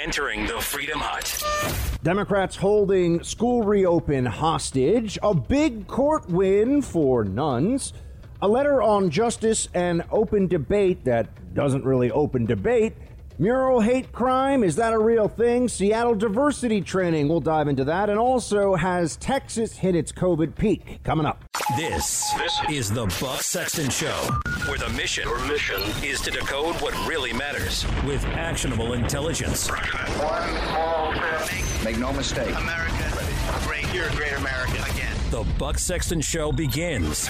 entering the Freedom Hut. Democrats holding school reopen hostage, a big court win for nuns, a letter on justice and open debate that doesn't really open debate. Mural hate crime, is that a real thing? Seattle diversity training, we'll dive into that. And also, has Texas hit its COVID peak? Coming up. This, this is the Buck Sexton Show, where the mission, Your mission is to decode what really matters with actionable intelligence. One small step. Make no mistake. America, great. You're a great American again. The Buck Sexton Show begins.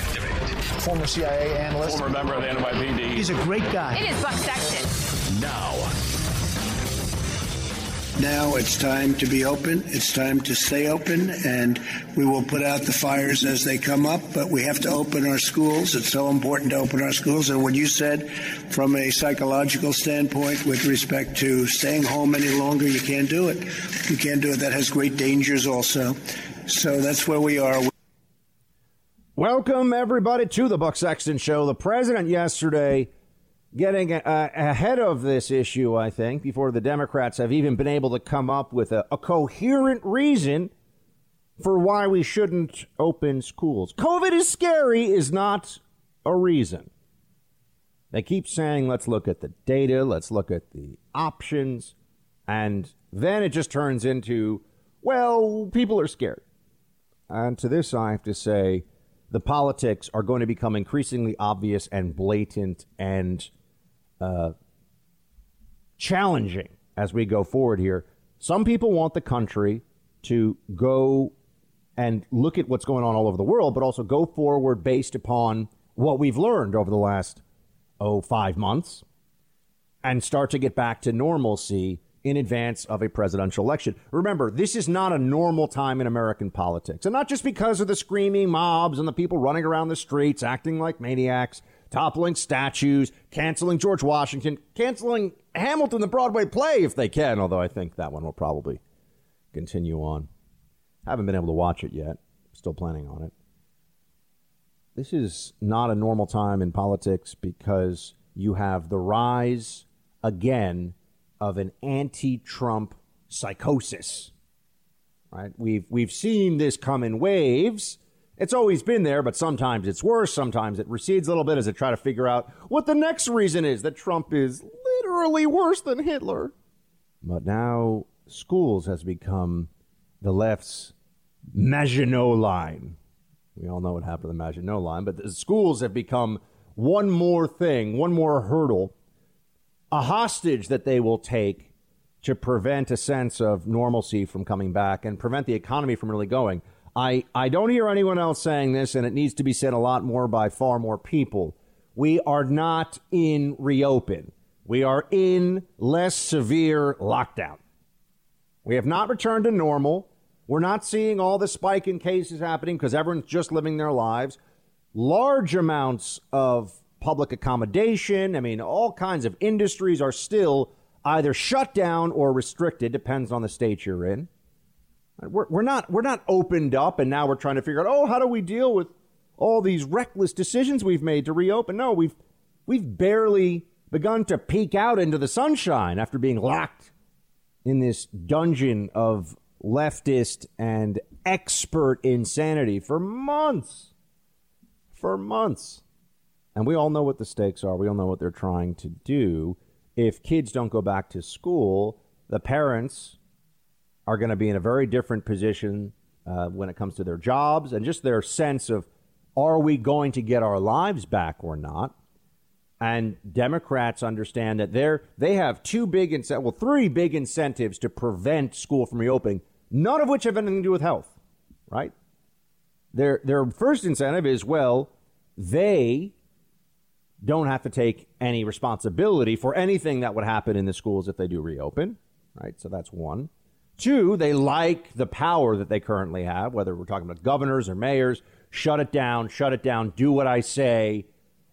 Former CIA analyst. Former member of the NYPD. He's a great guy. It is Buck Sexton. Now. Now it's time to be open. It's time to stay open, and we will put out the fires as they come up. But we have to open our schools. It's so important to open our schools. And what you said from a psychological standpoint with respect to staying home any longer, you can't do it. You can't do it. That has great dangers also. So that's where we are. Welcome, everybody, to the Buck Sexton Show. The president yesterday getting uh, ahead of this issue, I think, before the Democrats have even been able to come up with a, a coherent reason for why we shouldn't open schools. COVID is scary is not a reason. They keep saying, let's look at the data, let's look at the options, and then it just turns into, well, people are scared. And to this, I have to say, the politics are going to become increasingly obvious and blatant and challenging as we go forward here. Some people want the country to go and look at what's going on all over the world, but also go forward based upon what we've learned over the last, oh, five months and start to get back to normalcy in advance of a presidential election. Remember, this is not a normal time in American politics. And not just because of the screaming mobs and the people running around the streets acting like maniacs, toppling statues, canceling George Washington, canceling Hamilton, the Broadway play, if they can, although I think that one will probably continue on. Haven't been able to watch it yet. Still planning on it. This is not a normal time in politics because you have the rise again of an anti-Trump psychosis. Right? We've we've seen this come in waves. It's always been there, but sometimes it's worse. Sometimes it recedes a little bit as they try to figure out what the next reason is that Trump is literally worse than Hitler. But now schools has become the left's Maginot line. We all know what happened to the Maginot line, but the schools have become one more thing, one more hurdle, a hostage that they will take to prevent a sense of normalcy from coming back and prevent the economy from really going. I, I don't hear anyone else saying this, and it needs to be said a lot more by far more people. We are not in reopen. We are in less severe lockdown. We have not returned to normal. We're not seeing all the spike in cases happening because everyone's just living their lives. Large amounts of public accommodation, I mean, all kinds of industries are still either shut down or restricted, depends on the state you're in. We're, we're not we're not opened up, and now we're trying to figure out, oh, how do we deal with all these reckless decisions we've made to reopen? No, we've we've barely begun to peek out into the sunshine after being locked in this dungeon of leftist and expert insanity for months. For months. And we all know what the stakes are. We all know what they're trying to do. If kids don't go back to school, the parents are going to be in a very different position uh, when it comes to their jobs and just their sense of are we going to get our lives back or not? And Democrats understand that they're, they have two big, ince- well, three big incentives to prevent school from reopening none of which have anything to do with health, right? Their, their first incentive is, well, they don't have to take any responsibility for anything that would happen in the schools if they do reopen, right? So that's one. Two, they like the power that they currently have, whether we're talking about governors or mayors, shut it down, shut it down, do what I say.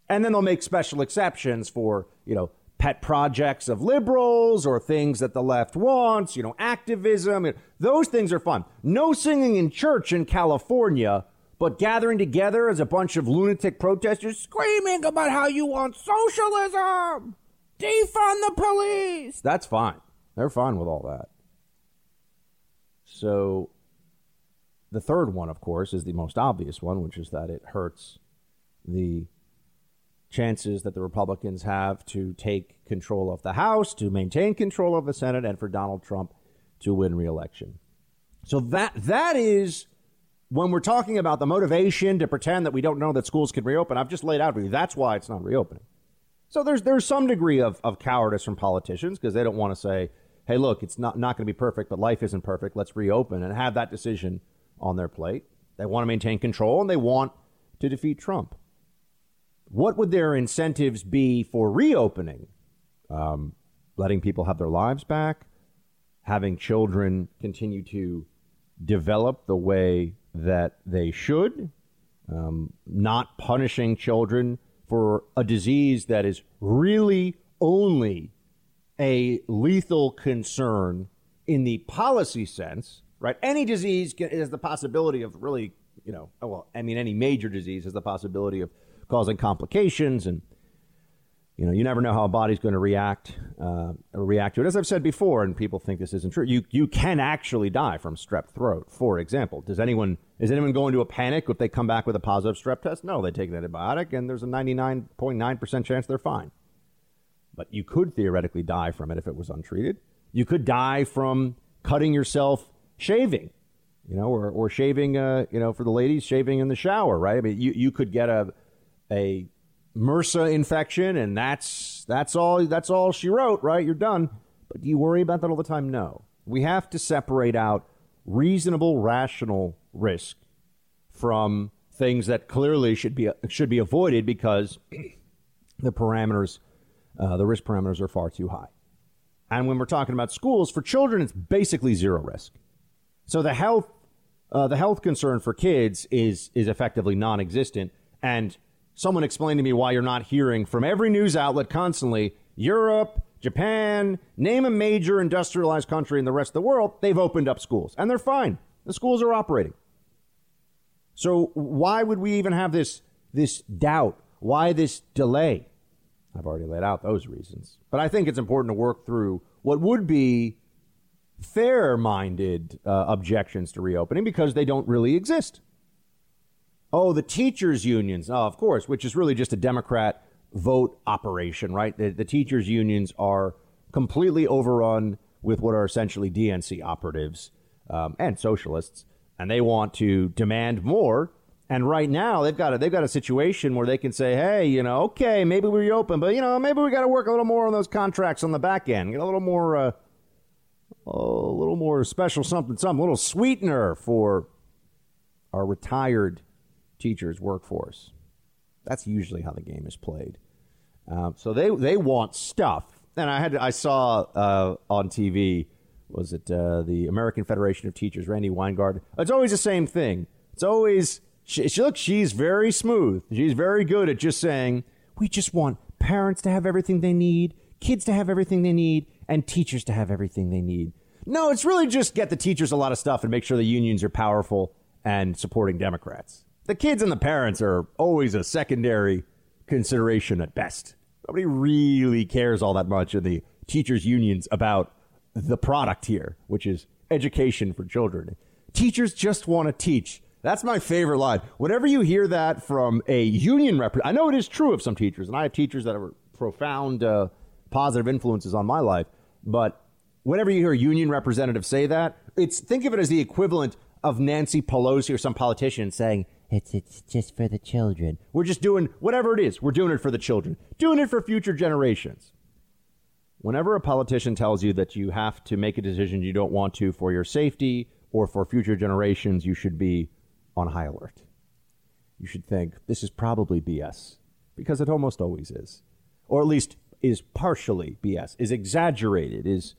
And then they'll make special exceptions for, you know, pet projects of liberals or things that the left wants, you know, activism. Those things are fun. No singing in church in California, but gathering together as a bunch of lunatic protesters screaming about how you want socialism, defund the police. That's fine. They're fine with all that. So the third one, of course, is the most obvious one, which is that it hurts the chances that the Republicans have to take control of the House, to maintain control of the Senate, and for Donald Trump to win re-election. So that that is when we're talking about the motivation to pretend that we don't know that schools can reopen. I've just laid out for you. That's why it's not reopening. So there's there's some degree of, of cowardice from politicians because they don't want to say, hey, look, it's not, not going to be perfect, but life isn't perfect. Let's reopen and have that decision on their plate. They want to maintain control and they want to defeat Trump. What would their incentives be for reopening? Um, letting people have their lives back, having children continue to develop the way that they should, um, not punishing children for a disease that is really only a lethal concern in the policy sense, right? Any disease has the possibility of really, you know, well, I mean, any major disease has the possibility of causing complications and you know, you never know how a body's going to react uh, react to it. As I've said before, and people think this isn't true, you you can actually die from strep throat. For example, does anyone is anyone going to a panic if they come back with a positive strep test? No, they take an antibiotic, and there's a 99.9 percent chance they're fine. But you could theoretically die from it if it was untreated. You could die from cutting yourself shaving, you know, or or shaving, uh, you know, for the ladies, shaving in the shower, right? I mean, you you could get a a MRSA infection, and that's that's all that's all she wrote, right? You're done. But do you worry about that all the time? No. We have to separate out reasonable, rational risk from things that clearly should be should be avoided because the parameters, uh, the risk parameters, are far too high. And when we're talking about schools for children, it's basically zero risk. So the health uh, the health concern for kids is is effectively non-existent, and someone explain to me why you're not hearing from every news outlet constantly Europe, Japan, name a major industrialized country in the rest of the world, they've opened up schools and they're fine. The schools are operating. So why would we even have this this doubt? Why this delay? I've already laid out those reasons. But I think it's important to work through what would be fair minded uh, objections to reopening because they don't really exist. Oh, the teachers' unions. Oh, of course, which is really just a Democrat vote operation, right? The, the teachers' unions are completely overrun with what are essentially DNC operatives um, and socialists, and they want to demand more. And right now, they've got a, they've got a situation where they can say, "Hey, you know, okay, maybe we reopen, but you know, maybe we got to work a little more on those contracts on the back end, get a little more, uh, a little more special something, something, a little sweetener for our retired teachers' workforce. That's usually how the game is played. Uh, so they they want stuff. And I had I saw uh, on TV was it uh, the American Federation of Teachers, Randi Weingarten. It's always the same thing. It's always she, she. She's very smooth. She's very good at just saying we just want parents to have everything they need, kids to have everything they need, and teachers to have everything they need. No, it's really just get the teachers a lot of stuff and make sure the unions are powerful and supporting Democrats. The kids and the parents are always a secondary consideration at best. Nobody really cares all that much in the teachers' unions about the product here, which is education for children. Teachers just want to teach. That's my favorite line. Whenever you hear that from a union rep, I know it is true of some teachers, and I have teachers that are profound uh, positive influences on my life. But whenever you hear a union representative say that, it's think of it as the equivalent of Nancy Pelosi or some politician saying, it's it's just for the children. We're just doing whatever it is. We're doing it for the children. Doing it for future generations. Whenever a politician tells you that you have to make a decision you don't want to for your safety or for future generations, you should be on high alert. You should think this is probably BS because it almost always is. Or at least is partially BS, is exaggerated, is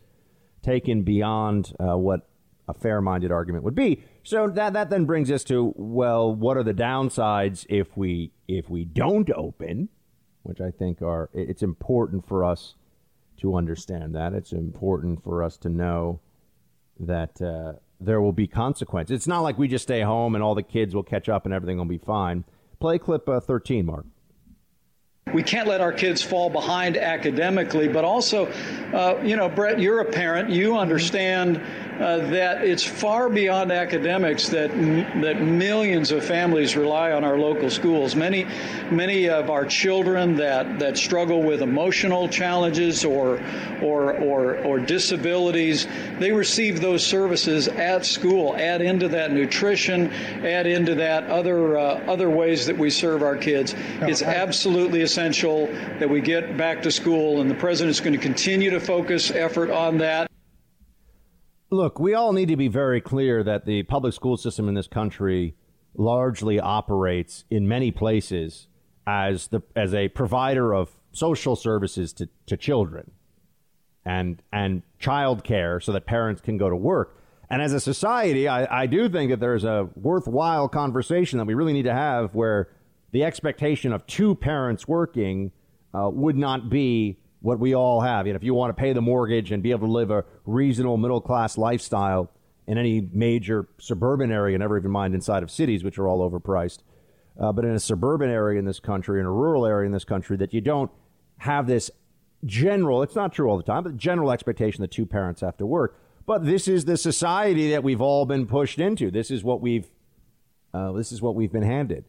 taken beyond uh, what a fair minded argument would be. So that that then brings us to well, what are the downsides if we if we don't open? Which I think are it's important for us to understand that it's important for us to know that uh, there will be consequences. It's not like we just stay home and all the kids will catch up and everything will be fine. Play clip uh, 13, Mark. We can't let our kids fall behind academically, but also, uh, you know, Brett, you're a parent. You understand uh, that it's far beyond academics that that millions of families rely on our local schools. Many, many of our children that that struggle with emotional challenges or or or, or disabilities, they receive those services at school. Add into that nutrition, add into that other uh, other ways that we serve our kids. It's absolutely essential that we get back to school, and the president's going to continue to focus effort on that. Look, we all need to be very clear that the public school system in this country largely operates in many places as the as a provider of social services to, to children and and child care so that parents can go to work. And as a society, I, I do think that there's a worthwhile conversation that we really need to have where the expectation of two parents working uh, would not be what we all have. You know, if you want to pay the mortgage and be able to live a reasonable middle class lifestyle in any major suburban area, never even mind inside of cities, which are all overpriced, uh, but in a suburban area in this country, in a rural area in this country, that you don't have this general, it's not true all the time, but general expectation that two parents have to work. But this is the society that we've all been pushed into. This is what we've, uh, this is what we've been handed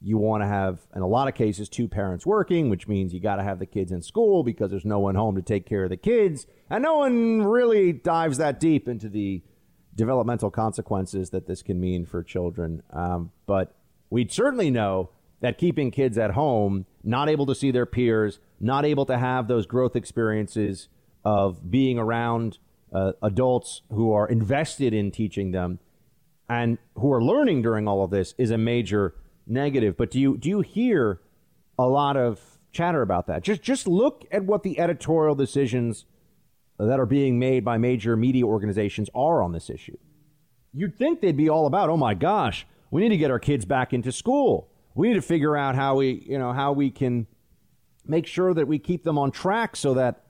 you want to have, in a lot of cases, two parents working, which means you got to have the kids in school because there's no one home to take care of the kids. And no one really dives that deep into the developmental consequences that this can mean for children. Um, but we'd certainly know that keeping kids at home, not able to see their peers, not able to have those growth experiences of being around uh, adults who are invested in teaching them and who are learning during all of this is a major negative. But do you do you hear a lot of chatter about that? Just just look at what the editorial decisions that are being made by major media organizations are on this issue. You'd think they'd be all about, oh my gosh, we need to get our kids back into school. We need to figure out how we, you know, how we can make sure that we keep them on track so that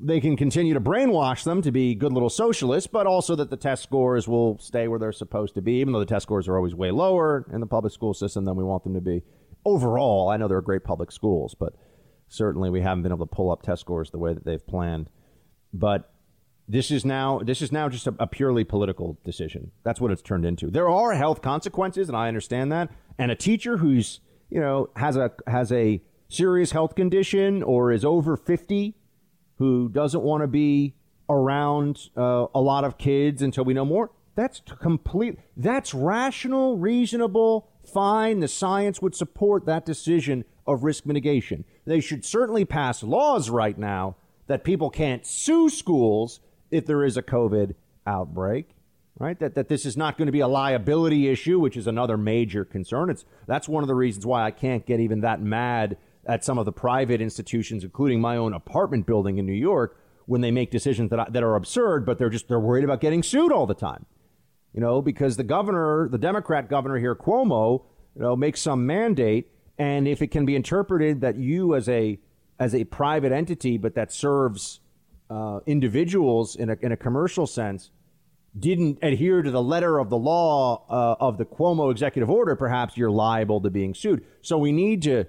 they can continue to brainwash them to be good little socialists, but also that the test scores will stay where they're supposed to be, even though the test scores are always way lower in the public school system than we want them to be. Overall, I know they're great public schools, but certainly we haven't been able to pull up test scores the way that they've planned. But this is now this is now just a, a purely political decision. That's what it's turned into. There are health consequences, and I understand that. And a teacher who's you know has a has a serious health condition or is over fifty who doesn't want to be around uh, a lot of kids until we know more. That's complete. That's rational, reasonable, fine. The science would support that decision of risk mitigation. They should certainly pass laws right now that people can't sue schools if there is a COVID outbreak. Right, that, that this is not going to be a liability issue, which is another major concern. It's that's one of the reasons why I can't get even that mad at some of the private institutions, including my own apartment building in New York, when they make decisions that, that are absurd, but they're just they're worried about getting sued all the time. You know, because the governor, the Democrat governor here, Cuomo, you know, makes some mandate, and if it can be interpreted that you as a as a private entity, but that serves uh, individuals in a in a commercial sense, didn't adhere to the letter of the law uh, of the Cuomo executive order, perhaps you're liable to being sued. So we need to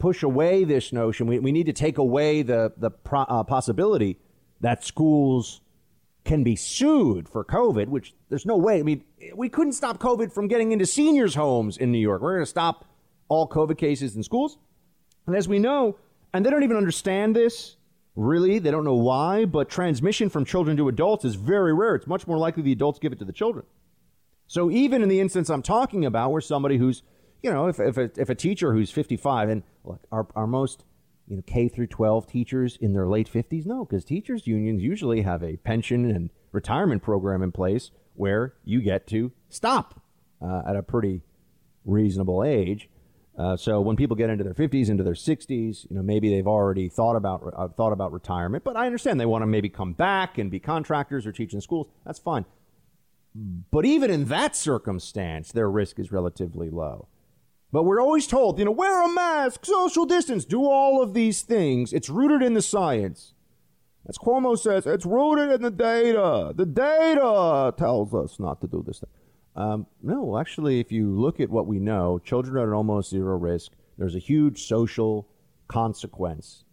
push away this notion. We, we need to take away the, the pro, uh, possibility that schools can be sued for COVID, which there's no way. I mean, we couldn't stop COVID from getting into seniors' homes in New York. We're going to stop all COVID cases in schools. And as we know, and they don't even understand this, really, they don't know why, but transmission from children to adults is very rare. It's much more likely the adults give it to the children. So even in the instance I'm talking about, where somebody who's you know, if, if, a, if a teacher who's 55 and look, are, are most you know K through 12 teachers in their late 50s? No, because teachers unions usually have a pension and retirement program in place where you get to stop uh, at a pretty reasonable age. Uh, so when people get into their 50s, into their 60s, you know, maybe they've already thought about uh, thought about retirement. But I understand they want to maybe come back and be contractors or teach in schools. That's fine. But even in that circumstance, their risk is relatively low. But we're always told, you know, wear a mask, social distance, do all of these things. It's rooted in the science. As Cuomo says, it's rooted in the data. The data tells us not to do this thing. Um, no, actually, if you look at what we know, children are at almost zero risk. There's a huge social consequence,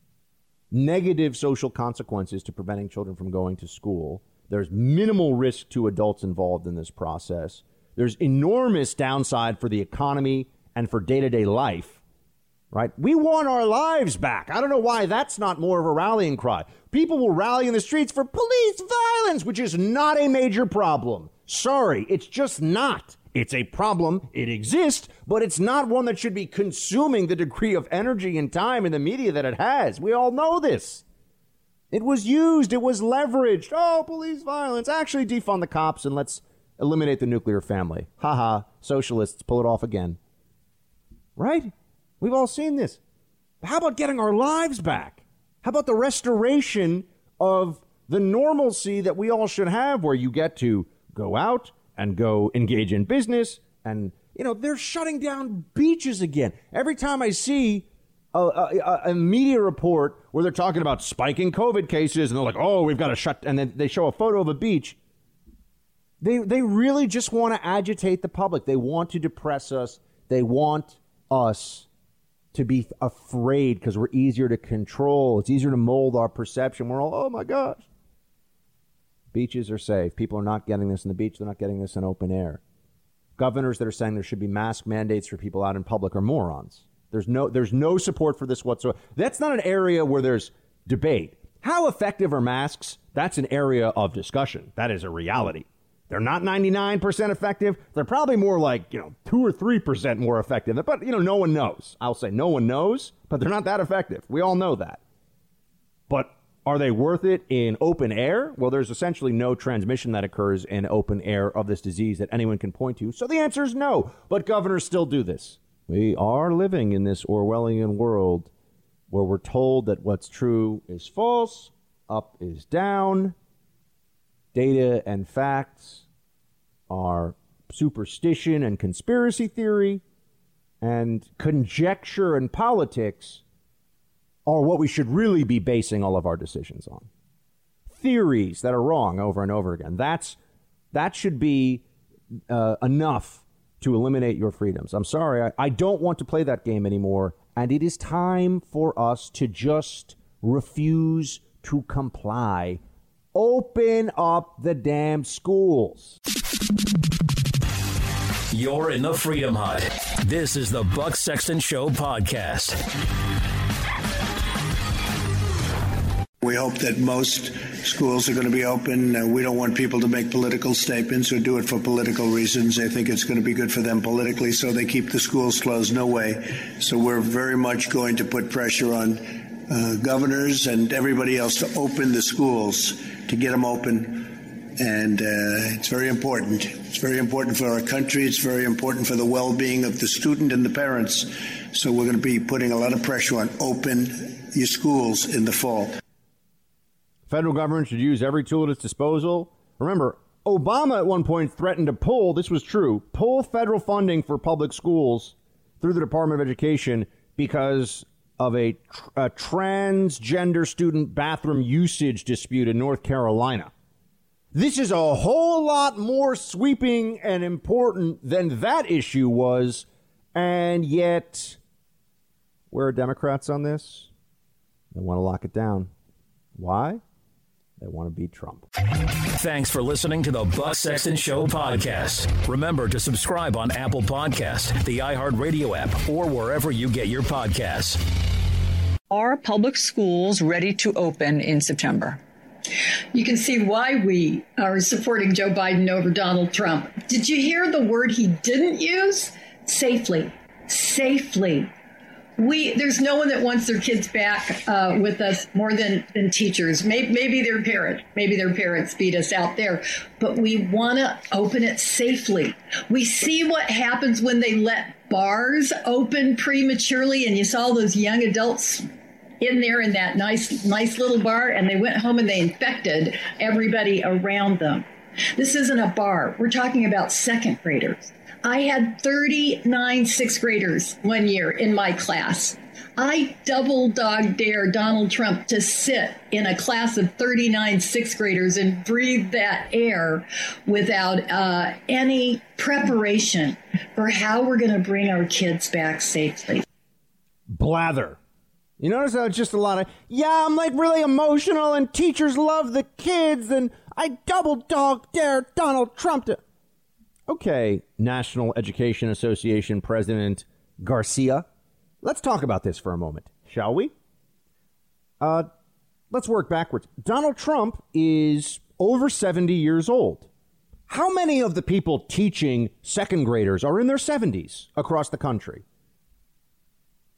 negative social consequences to preventing children from going to school. There's minimal risk to adults involved in this process. There's enormous downside for the economy and for day to day life, right? We want our lives back. I don't know why that's not more of a rallying cry. People will rally in the streets for police violence, which is not a major problem. Sorry, it's just not. It's a problem. It exists, but it's not one that should be consuming the degree of energy and time in the media that it has. We all know this. It was used, it was leveraged. Oh, police violence. Actually, defund the cops and let's eliminate the nuclear family. Haha, socialists pull it off again. Right? We've all seen this. How about getting our lives back? How about the restoration of the normalcy that we all should have where you get to go out and go engage in business and you know they're shutting down beaches again. Every time I see a, a, a, media report where they're talking about spiking COVID cases and they're like, "Oh, we've got to shut," and then they show a photo of a beach. They they really just want to agitate the public. They want to depress us. They want us to be afraid because we're easier to control. It's easier to mold our perception. We're all, "Oh my gosh." Beaches are safe. People are not getting this in the beach. They're not getting this in open air. Governors that are saying there should be mask mandates for people out in public are morons. There's no, there's no support for this whatsoever. That's not an area where there's debate. How effective are masks? That's an area of discussion. That is a reality. They're not 99% effective. They're probably more like, you know, 2 or 3% more effective. But, you know, no one knows. I'll say no one knows, but they're not that effective. We all know that. But are they worth it in open air? Well, there's essentially no transmission that occurs in open air of this disease that anyone can point to. So the answer is no. But governors still do this. We are living in this Orwellian world where we're told that what's true is false, up is down, data and facts are superstition and conspiracy theory, and conjecture and politics are what we should really be basing all of our decisions on. Theories that are wrong over and over again. That's that should be uh, enough to eliminate your freedoms. I'm sorry, I, I don't want to play that game anymore, and it is time for us to just refuse to comply. Open up the damn schools. You're in the Freedom Hut. This is the Buck Sexton Show podcast. We hope that most schools are going to be open. Uh, we don't want people to make political statements or do it for political reasons. They think it's going to be good for them politically, so they keep the schools closed. No way. So we're very much going to put pressure on uh, governors and everybody else to open the schools, to get them open. And uh, it's very important. It's very important for our country. It's very important for the well being of the student and the parents. So we're going to be putting a lot of pressure on open your schools in the fall. Federal government should use every tool at its disposal. Remember, Obama at one point threatened to pull, this was true, pull federal funding for public schools through the Department of Education because of a, a transgender student bathroom usage dispute in North Carolina. This is a whole lot more sweeping and important than that issue was, and yet, where are Democrats on this? They want to lock it down. Why? They want to beat Trump. Thanks for listening to the Buck Sexton Show podcast. Remember to subscribe on Apple Podcast, the iHeartRadio app, or wherever you get your podcasts. Are public schools ready to open in September? You can see why we are supporting Joe Biden over Donald Trump. Did you hear the word he didn't use? Safely. Safely we there's no one that wants their kids back uh, with us more than than teachers. Maybe, maybe their parent, maybe their parents beat us out there, but we want to open it safely. We see what happens when they let bars open prematurely, and you saw those young adults in there in that nice nice little bar, and they went home and they infected everybody around them. This isn't a bar. We're talking about second graders. I had 39 sixth graders one year in my class. I double dog dare Donald Trump to sit in a class of 39 sixth graders and breathe that air without uh, any preparation for how we're going to bring our kids back safely. blather. You notice how it's just a lot of, yeah, I'm like really emotional and teachers love the kids and I double dog dare Donald Trump to. Okay, National Education Association President Garcia, let's talk about this for a moment, shall we? Uh, let's work backwards. Donald Trump is over 70 years old. How many of the people teaching second graders are in their 70s across the country?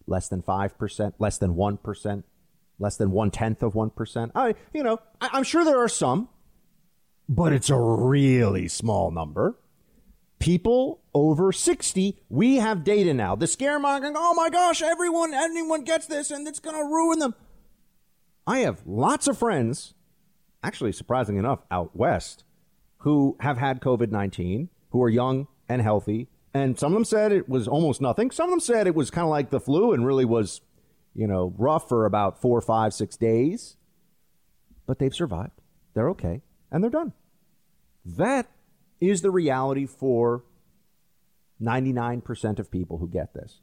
Less than 5%, less than 1%, less than one tenth of 1%. I, you know, I, I'm sure there are some, but it's a really small number. People over 60, we have data now. The scaremongering, oh my gosh, everyone, anyone gets this and it's going to ruin them. I have lots of friends, actually, surprisingly enough, out west, who have had COVID 19, who are young and healthy. And some of them said it was almost nothing. Some of them said it was kind of like the flu and really was, you know, rough for about four, five, six days. But they've survived. They're okay. And they're done. That is the reality for 99% of people who get this.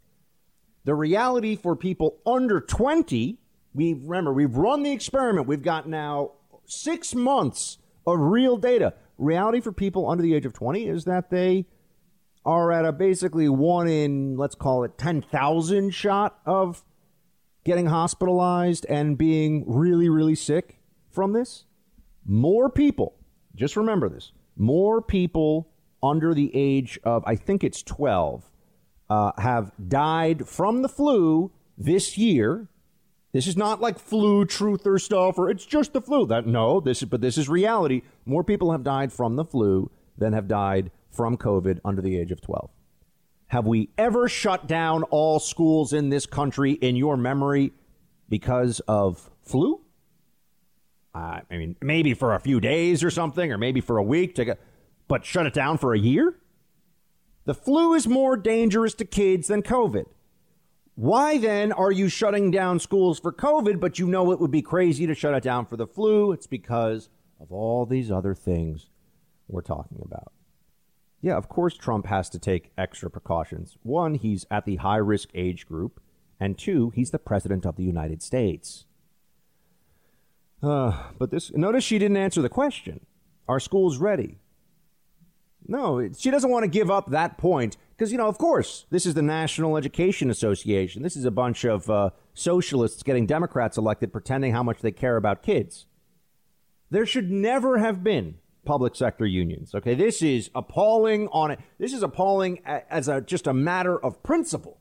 The reality for people under 20 we remember we've run the experiment. We've got now six months of real data. Reality for people under the age of 20 is that they are at a basically one in, let's call it 10,000 shot of getting hospitalized and being really, really sick from this. More people, just remember this, more people under the age of, I think it's 12, uh, have died from the flu this year this is not like flu truther stuff or it's just the flu. That no, this is but this is reality. More people have died from the flu than have died from COVID under the age of 12. Have we ever shut down all schools in this country in your memory because of flu? Uh, I mean, maybe for a few days or something, or maybe for a week, but shut it down for a year? The flu is more dangerous to kids than COVID. Why then are you shutting down schools for COVID, but you know it would be crazy to shut it down for the flu? It's because of all these other things we're talking about. Yeah, of course, Trump has to take extra precautions. One, he's at the high risk age group, and two, he's the president of the United States. Uh, but this, notice she didn't answer the question Are schools ready? No, she doesn't want to give up that point because, you know, of course, this is the National Education Association. This is a bunch of uh, socialists getting Democrats elected pretending how much they care about kids. There should never have been public sector unions. Okay, this is appalling on it. This is appalling as a just a matter of principle.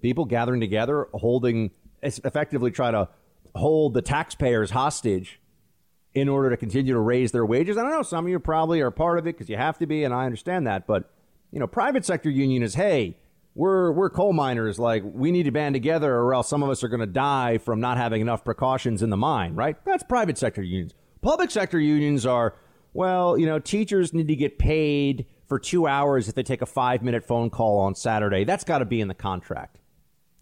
People gathering together, holding effectively try to hold the taxpayers hostage in order to continue to raise their wages. I don't know. Some of you probably are part of it because you have to be, and I understand that. But you know, private sector union is, hey, we're we're coal miners. Like we need to band together, or else some of us are going to die from not having enough precautions in the mine. Right? That's private sector unions. Public sector unions are, well, you know, teachers need to get paid for two hours if they take a five minute phone call on Saturday. That's got to be in the contract.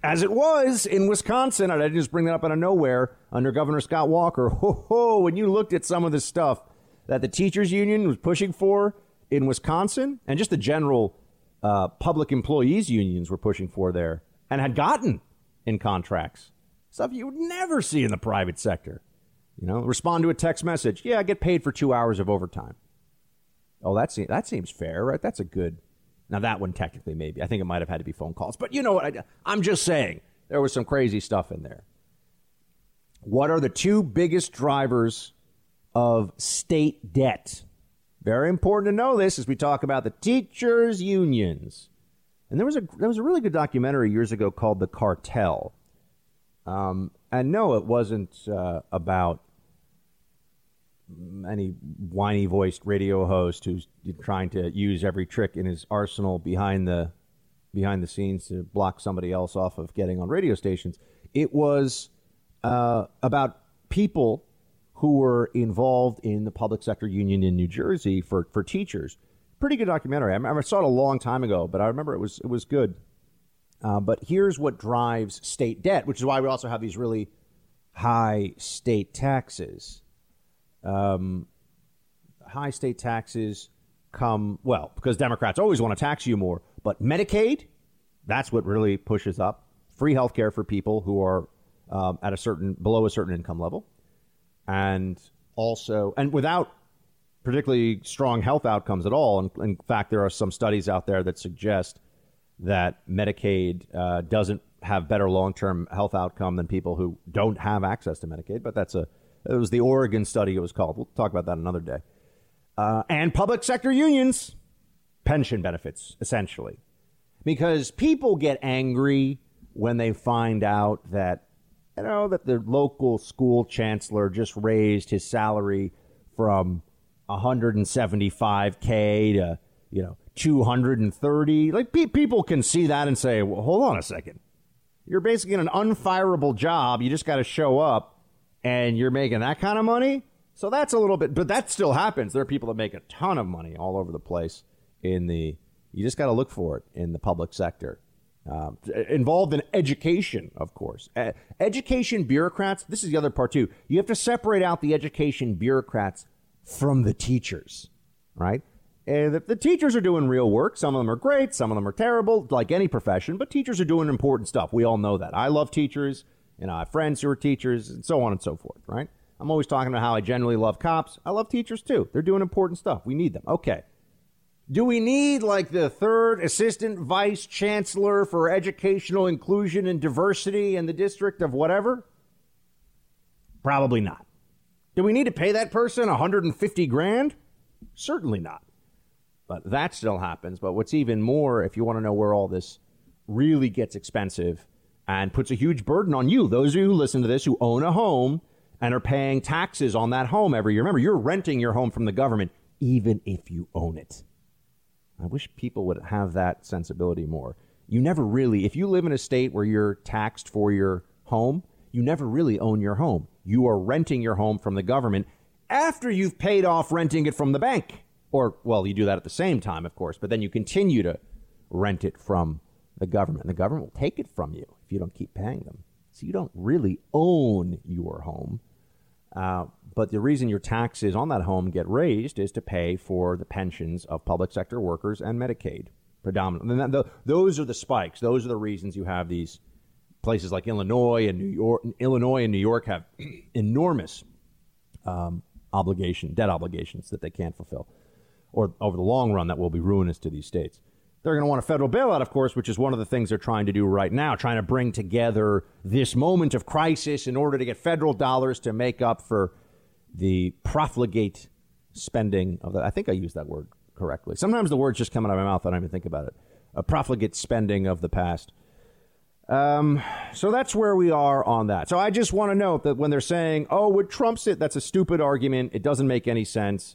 As it was in Wisconsin, I didn't just bring that up out of nowhere under Governor Scott Walker. Ho ho! When you looked at some of the stuff that the teachers union was pushing for in Wisconsin and just the general uh, public employees unions were pushing for there and had gotten in contracts. Stuff you would never see in the private sector. You know, respond to a text message. Yeah, I get paid for two hours of overtime. Oh, that seems, that seems fair, right? That's a good. Now, that one technically, maybe. I think it might have had to be phone calls. But you know what? I, I'm just saying there was some crazy stuff in there. What are the two biggest drivers of state debt? Very important to know this as we talk about the teachers' unions. And there was a there was a really good documentary years ago called The Cartel. Um, and no, it wasn't uh, about any whiny voiced radio host who's trying to use every trick in his arsenal behind the behind the scenes to block somebody else off of getting on radio stations. It was uh, about people who were involved in the public sector union in New Jersey for, for teachers. Pretty good documentary. I, I saw it a long time ago, but I remember it was it was good. Uh, but here's what drives state debt, which is why we also have these really high state taxes. Um, high state taxes come well because Democrats always want to tax you more, but Medicaid, that's what really pushes up free health care for people who are um, at a certain below a certain income level, and also and without particularly strong health outcomes at all. And in fact, there are some studies out there that suggest that Medicaid uh, doesn't have better long-term health outcome than people who don't have access to Medicaid. But that's a it was the Oregon study. It was called. We'll talk about that another day. Uh, and public sector unions, pension benefits, essentially, because people get angry when they find out that you know that the local school chancellor just raised his salary from 175k to you know 230 like pe- people can see that and say well hold on a second you're basically in an unfireable job you just got to show up and you're making that kind of money so that's a little bit but that still happens there are people that make a ton of money all over the place in the you just got to look for it in the public sector uh, involved in education, of course. Uh, education bureaucrats, this is the other part too. You have to separate out the education bureaucrats from the teachers, right? And the, the, teachers are doing real work. Some of them are great, some of them are terrible, like any profession, but teachers are doing important stuff. We all know that. I love teachers, and I have friends who are teachers, and so on and so forth, right? I'm always talking about how I generally love cops. I love teachers too. They're doing important stuff. We need them. Okay. Do we need like the third assistant vice chancellor for educational inclusion and diversity in the district of whatever? Probably not. Do we need to pay that person 150 grand? Certainly not. But that still happens. But what's even more, if you want to know where all this really gets expensive and puts a huge burden on you, those of you who listen to this who own a home and are paying taxes on that home every year. Remember, you're renting your home from the government, even if you own it. I wish people would have that sensibility more. You never really, if you live in a state where you're taxed for your home, you never really own your home. You are renting your home from the government after you've paid off renting it from the bank. Or, well, you do that at the same time, of course, but then you continue to rent it from the government. The government will take it from you if you don't keep paying them. So you don't really own your home. Uh, but the reason your taxes on that home get raised is to pay for the pensions of public sector workers and Medicaid, predominantly. And those are the spikes. Those are the reasons you have these places like Illinois and New York. Illinois and New York have enormous um, obligation, debt obligations that they can't fulfill, or over the long run, that will be ruinous to these states. They're going to want a federal bailout, of course, which is one of the things they're trying to do right now, trying to bring together this moment of crisis in order to get federal dollars to make up for the profligate spending of that. I think I used that word correctly. Sometimes the words just come out of my mouth. I don't even think about it. A profligate spending of the past. Um, so that's where we are on that. So I just want to note that when they're saying, oh, would Trump sit? That's a stupid argument. It doesn't make any sense.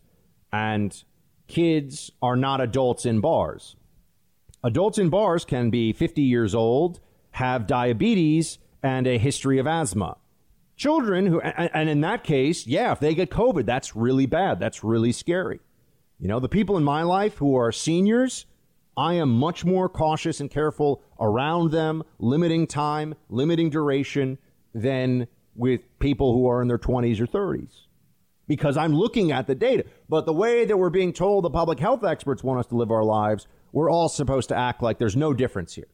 And kids are not adults in bars. Adults in bars can be 50 years old, have diabetes, and a history of asthma. Children who, and in that case, yeah, if they get COVID, that's really bad. That's really scary. You know, the people in my life who are seniors, I am much more cautious and careful around them, limiting time, limiting duration than with people who are in their 20s or 30s. Because I'm looking at the data. But the way that we're being told the public health experts want us to live our lives, we're all supposed to act like there's no difference here.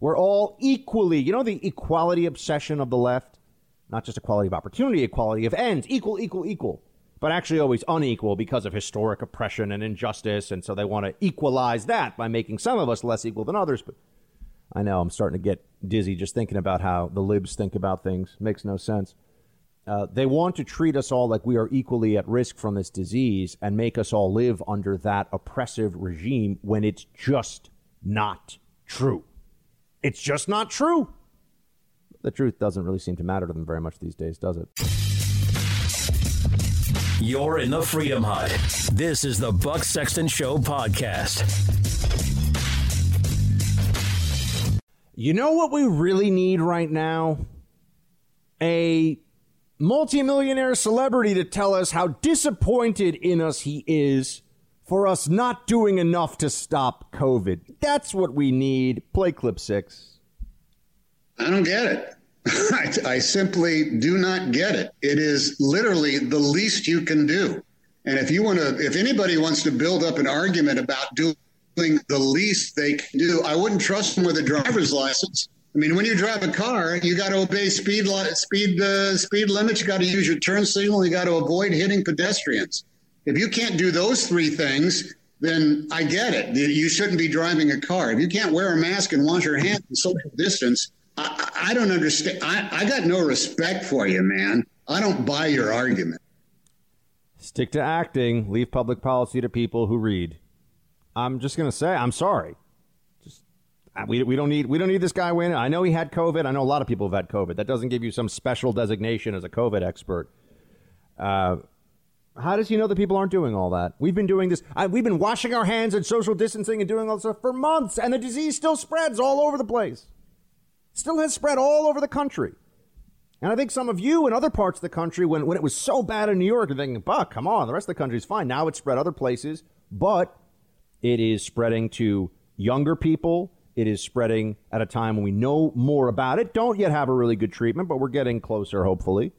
We're all equally, you know, the equality obsession of the left? Not just equality of opportunity, equality of ends, equal, equal, equal but actually always unequal because of historic oppression and injustice. And so they want to equalize that by making some of us less equal than others. But I know I'm starting to get dizzy just thinking about how the libs think about things. Makes no sense. Uh, they want to treat us all like we are equally at risk from this disease and make us all live under that oppressive regime when it's just not true. It's just not true. The truth doesn't really seem to matter to them very much these days, does it? You're in the Freedom Hut. This is the Buck Sexton Show podcast. You know what we really need right now? A multimillionaire celebrity to tell us how disappointed in us he is for us not doing enough to stop COVID. That's what we need. Play clip six. I don't get it. I, I simply do not get it. It is literally the least you can do. And if you want to, if anybody wants to build up an argument about doing the least they can do, I wouldn't trust them with a driver's license I mean, when you drive a car, you got to obey speed speed uh, speed limits. You got to use your turn signal. You got to avoid hitting pedestrians. If you can't do those three things, then I get it. You shouldn't be driving a car. If you can't wear a mask and wash your hands and social distance, I, I don't understand. I, I got no respect for you, man. I don't buy your argument. Stick to acting. Leave public policy to people who read. I'm just going to say, I'm sorry. We, we don't need we don't need this guy winning. I know he had COVID. I know a lot of people have had COVID. That doesn't give you some special designation as a COVID expert. Uh, how does he know that people aren't doing all that? We've been doing this. I, we've been washing our hands and social distancing and doing all this stuff for months, and the disease still spreads all over the place. Still has spread all over the country. And I think some of you in other parts of the country, when, when it was so bad in New York, are thinking, Buck, come on, the rest of the country's fine. Now it's spread other places, but it is spreading to younger people. It is spreading at a time when we know more about it. Don't yet have a really good treatment, but we're getting closer, hopefully.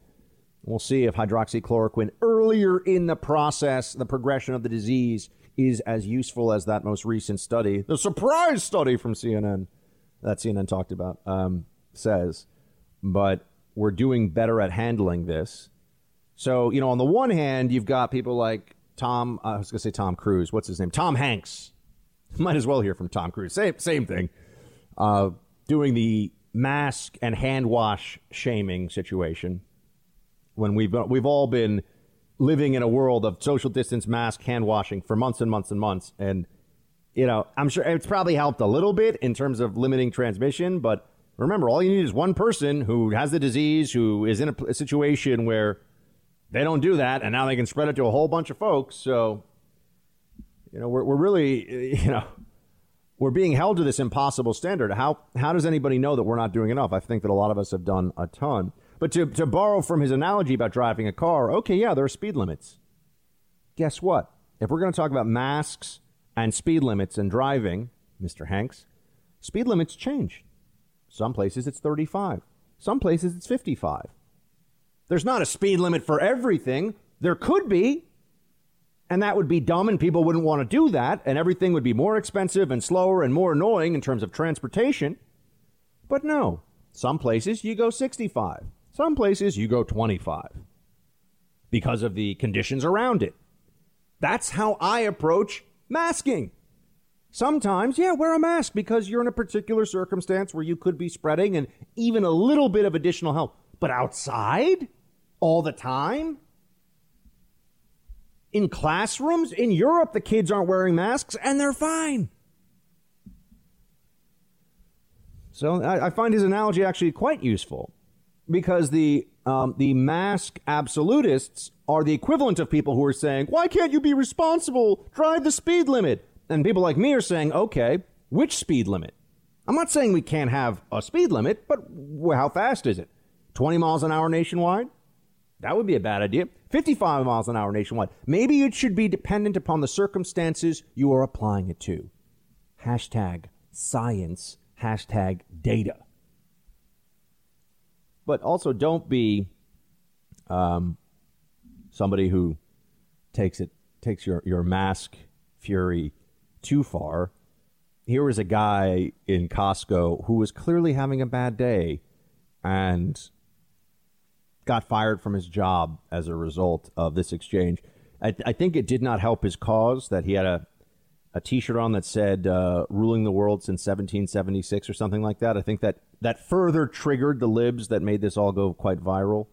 We'll see if hydroxychloroquine earlier in the process, the progression of the disease, is as useful as that most recent study, the surprise study from CNN that CNN talked about, um, says. But we're doing better at handling this. So, you know, on the one hand, you've got people like Tom, I was going to say Tom Cruise. What's his name? Tom Hanks. Might as well hear from Tom Cruise. Same, same thing. Uh, doing the mask and hand wash shaming situation when we've we've all been living in a world of social distance, mask, hand washing for months and months and months, and you know I'm sure it's probably helped a little bit in terms of limiting transmission, but remember, all you need is one person who has the disease, who is in a, a situation where they don't do that, and now they can spread it to a whole bunch of folks. So, you know, we're, we're really, you know, we're being held to this impossible standard. How how does anybody know that we're not doing enough? I think that a lot of us have done a ton. But to, to borrow from his analogy about driving a car, okay, yeah, there are speed limits. Guess what? If we're going to talk about masks and speed limits and driving, Mr. Hanks, speed limits change. Some places it's 35. Some places it's 55. There's not a speed limit for everything. There could be. And that would be dumb, and people wouldn't want to do that, and everything would be more expensive and slower and more annoying in terms of transportation. But no, some places you go 65. Some places you go 25 because of the conditions around it. That's how I approach masking. Sometimes, yeah, wear a mask because you're in a particular circumstance where you could be spreading and even a little bit of additional help. But outside, all the time, in classrooms in Europe, the kids aren't wearing masks and they're fine. So I, I find his analogy actually quite useful because the um, the mask absolutists are the equivalent of people who are saying, "Why can't you be responsible? Drive the speed limit." And people like me are saying, "Okay, which speed limit?" I'm not saying we can't have a speed limit, but how fast is it? 20 miles an hour nationwide? That would be a bad idea. 55 miles an hour nationwide. Maybe it should be dependent upon the circumstances you are applying it to. Hashtag science, hashtag data but also don't be um, somebody who takes it takes your your mask fury too far. Here was a guy in Costco who was clearly having a bad day and got fired from his job as a result of this exchange. I, I think it did not help his cause that he had a a T-shirt on that said uh, "Ruling the World since 1776" or something like that. I think that that further triggered the libs that made this all go quite viral.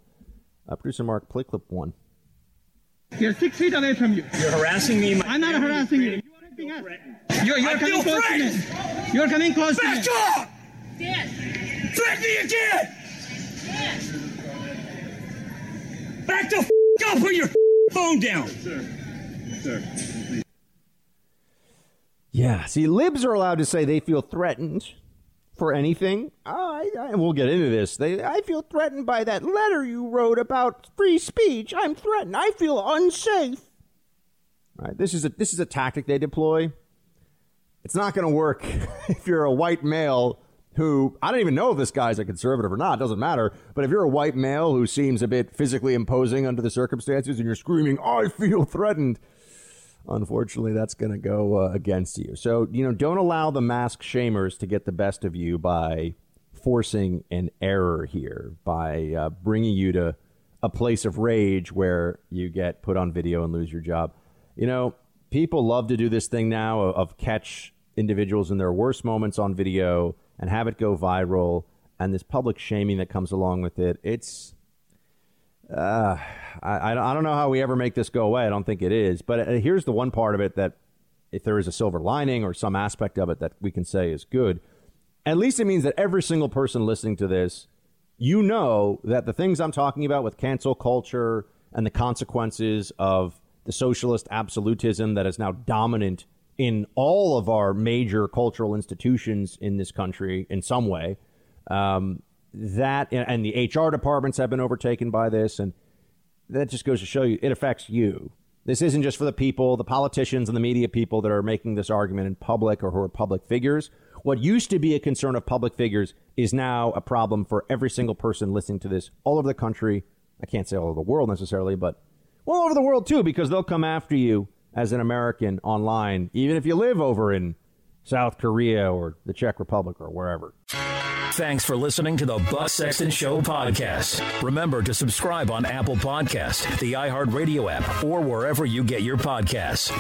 Uh, Producer Mark, play clip one. You're six feet away from you. You're harassing me. I'm not harassing you. You are You're, you're coming close to me. You're coming close Back to me. Back off! Dad. Threaten me again! Dad. Back the f- up! Put your phone down. Sir. Sir. Yeah. See, libs are allowed to say they feel threatened for anything. I, I, we'll get into this. They, I feel threatened by that letter you wrote about free speech. I'm threatened. I feel unsafe. Right. This is a this is a tactic they deploy. It's not going to work if you're a white male who I don't even know if this guy's a conservative or not. Doesn't matter. But if you're a white male who seems a bit physically imposing under the circumstances, and you're screaming, "I feel threatened," unfortunately, that's going to go uh, against you. So, you know, don't allow the mask shamers to get the best of you by forcing an error here by uh, bringing you to a place of rage where you get put on video and lose your job. You know, people love to do this thing now of, of catch individuals in their worst moments on video and have it go viral and this public shaming that comes along with it. It's uh, I, I don't know how we ever make this go away. I don't think it is. But uh, here's the one part of it that, if there is a silver lining or some aspect of it that we can say is good, at least it means that every single person listening to this, you know that the things I'm talking about with cancel culture and the consequences of the socialist absolutism that is now dominant in all of our major cultural institutions in this country in some way. Um, that and the HR departments have been overtaken by this, and that just goes to show you it affects you. This isn't just for the people, the politicians and the media people that are making this argument in public or who are public figures. What used to be a concern of public figures is now a problem for every single person listening to this all over the country. I can't say all over the world necessarily, but all over the world too, because they'll come after you as an American online, even if you live over in South Korea or the Czech Republic or wherever. Thanks for listening to the Buck Sexton Show podcast. Remember to subscribe on Apple Podcast, the iHeartRadio app, or wherever you get your podcasts.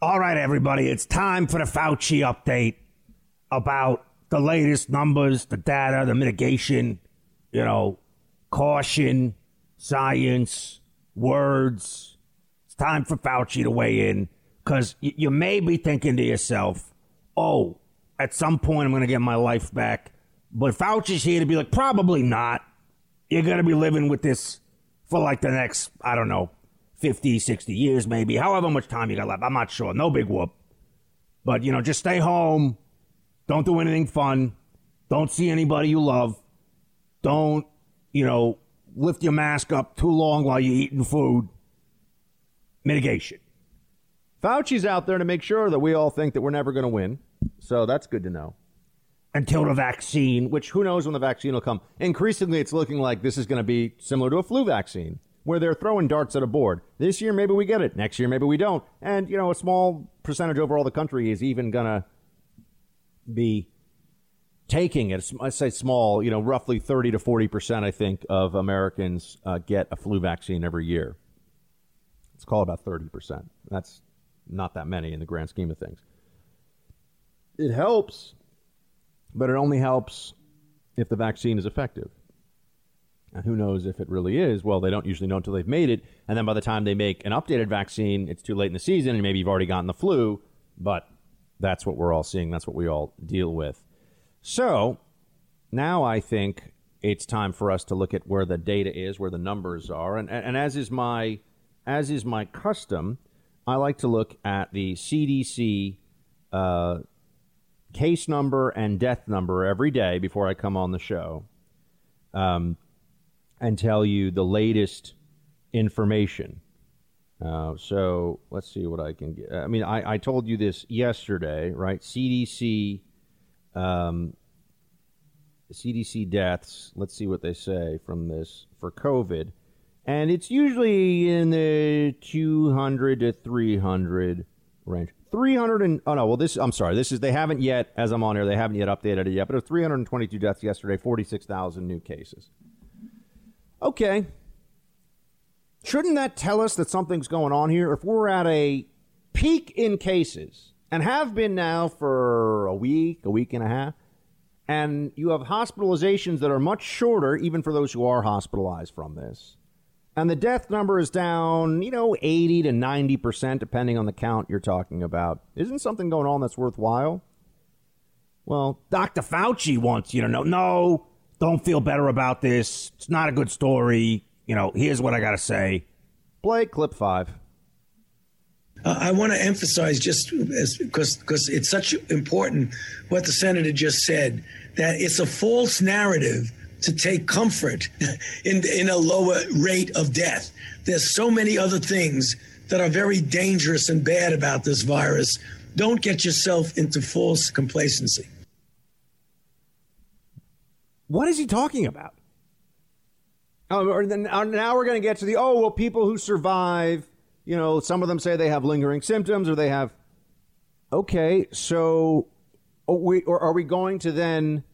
All right, everybody, it's time for the Fauci update about the latest numbers, the data, the mitigation, you know, caution, science, words. Time for Fauci to weigh in because y- you may be thinking to yourself, oh, at some point I'm going to get my life back. But Fauci's here to be like, probably not. You're going to be living with this for like the next, I don't know, 50, 60 years, maybe, however much time you got left. I'm not sure. No big whoop. But, you know, just stay home. Don't do anything fun. Don't see anybody you love. Don't, you know, lift your mask up too long while you're eating food. Mitigation. Fauci's out there to make sure that we all think that we're never going to win. So that's good to know until the vaccine, which who knows when the vaccine will come. Increasingly, it's looking like this is going to be similar to a flu vaccine, where they're throwing darts at a board. This year, maybe we get it. Next year, maybe we don't. And, you know, a small percentage overall the country is even going to be taking it. I say small, you know, roughly 30 to 40%, I think, of Americans uh, get a flu vaccine every year. Let's call about 30%. That's not that many in the grand scheme of things. It helps but it only helps if the vaccine is effective. And who knows if it really is? Well, they don't usually know until they've made it. And then by the time they make an updated vaccine, it's too late in the season, and maybe you've already gotten the flu. But that's what we're all seeing. That's what we all deal with. So now I think it's time for us to look at where the data is, where the numbers are. And, and, and as is my as is my custom, I like to look at the CDC uh, case number and death number every day before I come on the show um, and tell you the latest information. Uh, so let's see what I can get. I mean, I, I told you this yesterday, right? CDC, um, CDC deaths. Let's see what they say from this for COVID. And it's usually in the 200 to 300 range. 300 and oh no, well this I'm sorry. This is they haven't yet as I'm on here, they haven't yet updated it yet, but it was 322 deaths yesterday, 46,000 new cases. Okay. Shouldn't that tell us that something's going on here if we're at a peak in cases and have been now for a week, a week and a half, and you have hospitalizations that are much shorter even for those who are hospitalized from this and the death number is down, you know, 80 to 90%, depending on the count you're talking about. Isn't something going on that's worthwhile? Well, Dr. Fauci wants you to know no, don't feel better about this. It's not a good story. You know, here's what I got to say. Play clip five. Uh, I want to emphasize just because because it's such important what the senator just said that it's a false narrative to take comfort in, in a lower rate of death. There's so many other things that are very dangerous and bad about this virus. Don't get yourself into false complacency. What is he talking about? Oh, or then, uh, now we're going to get to the oh well, people who survive. You know, some of them say they have lingering symptoms or they have. Okay, so are we, or are we going to then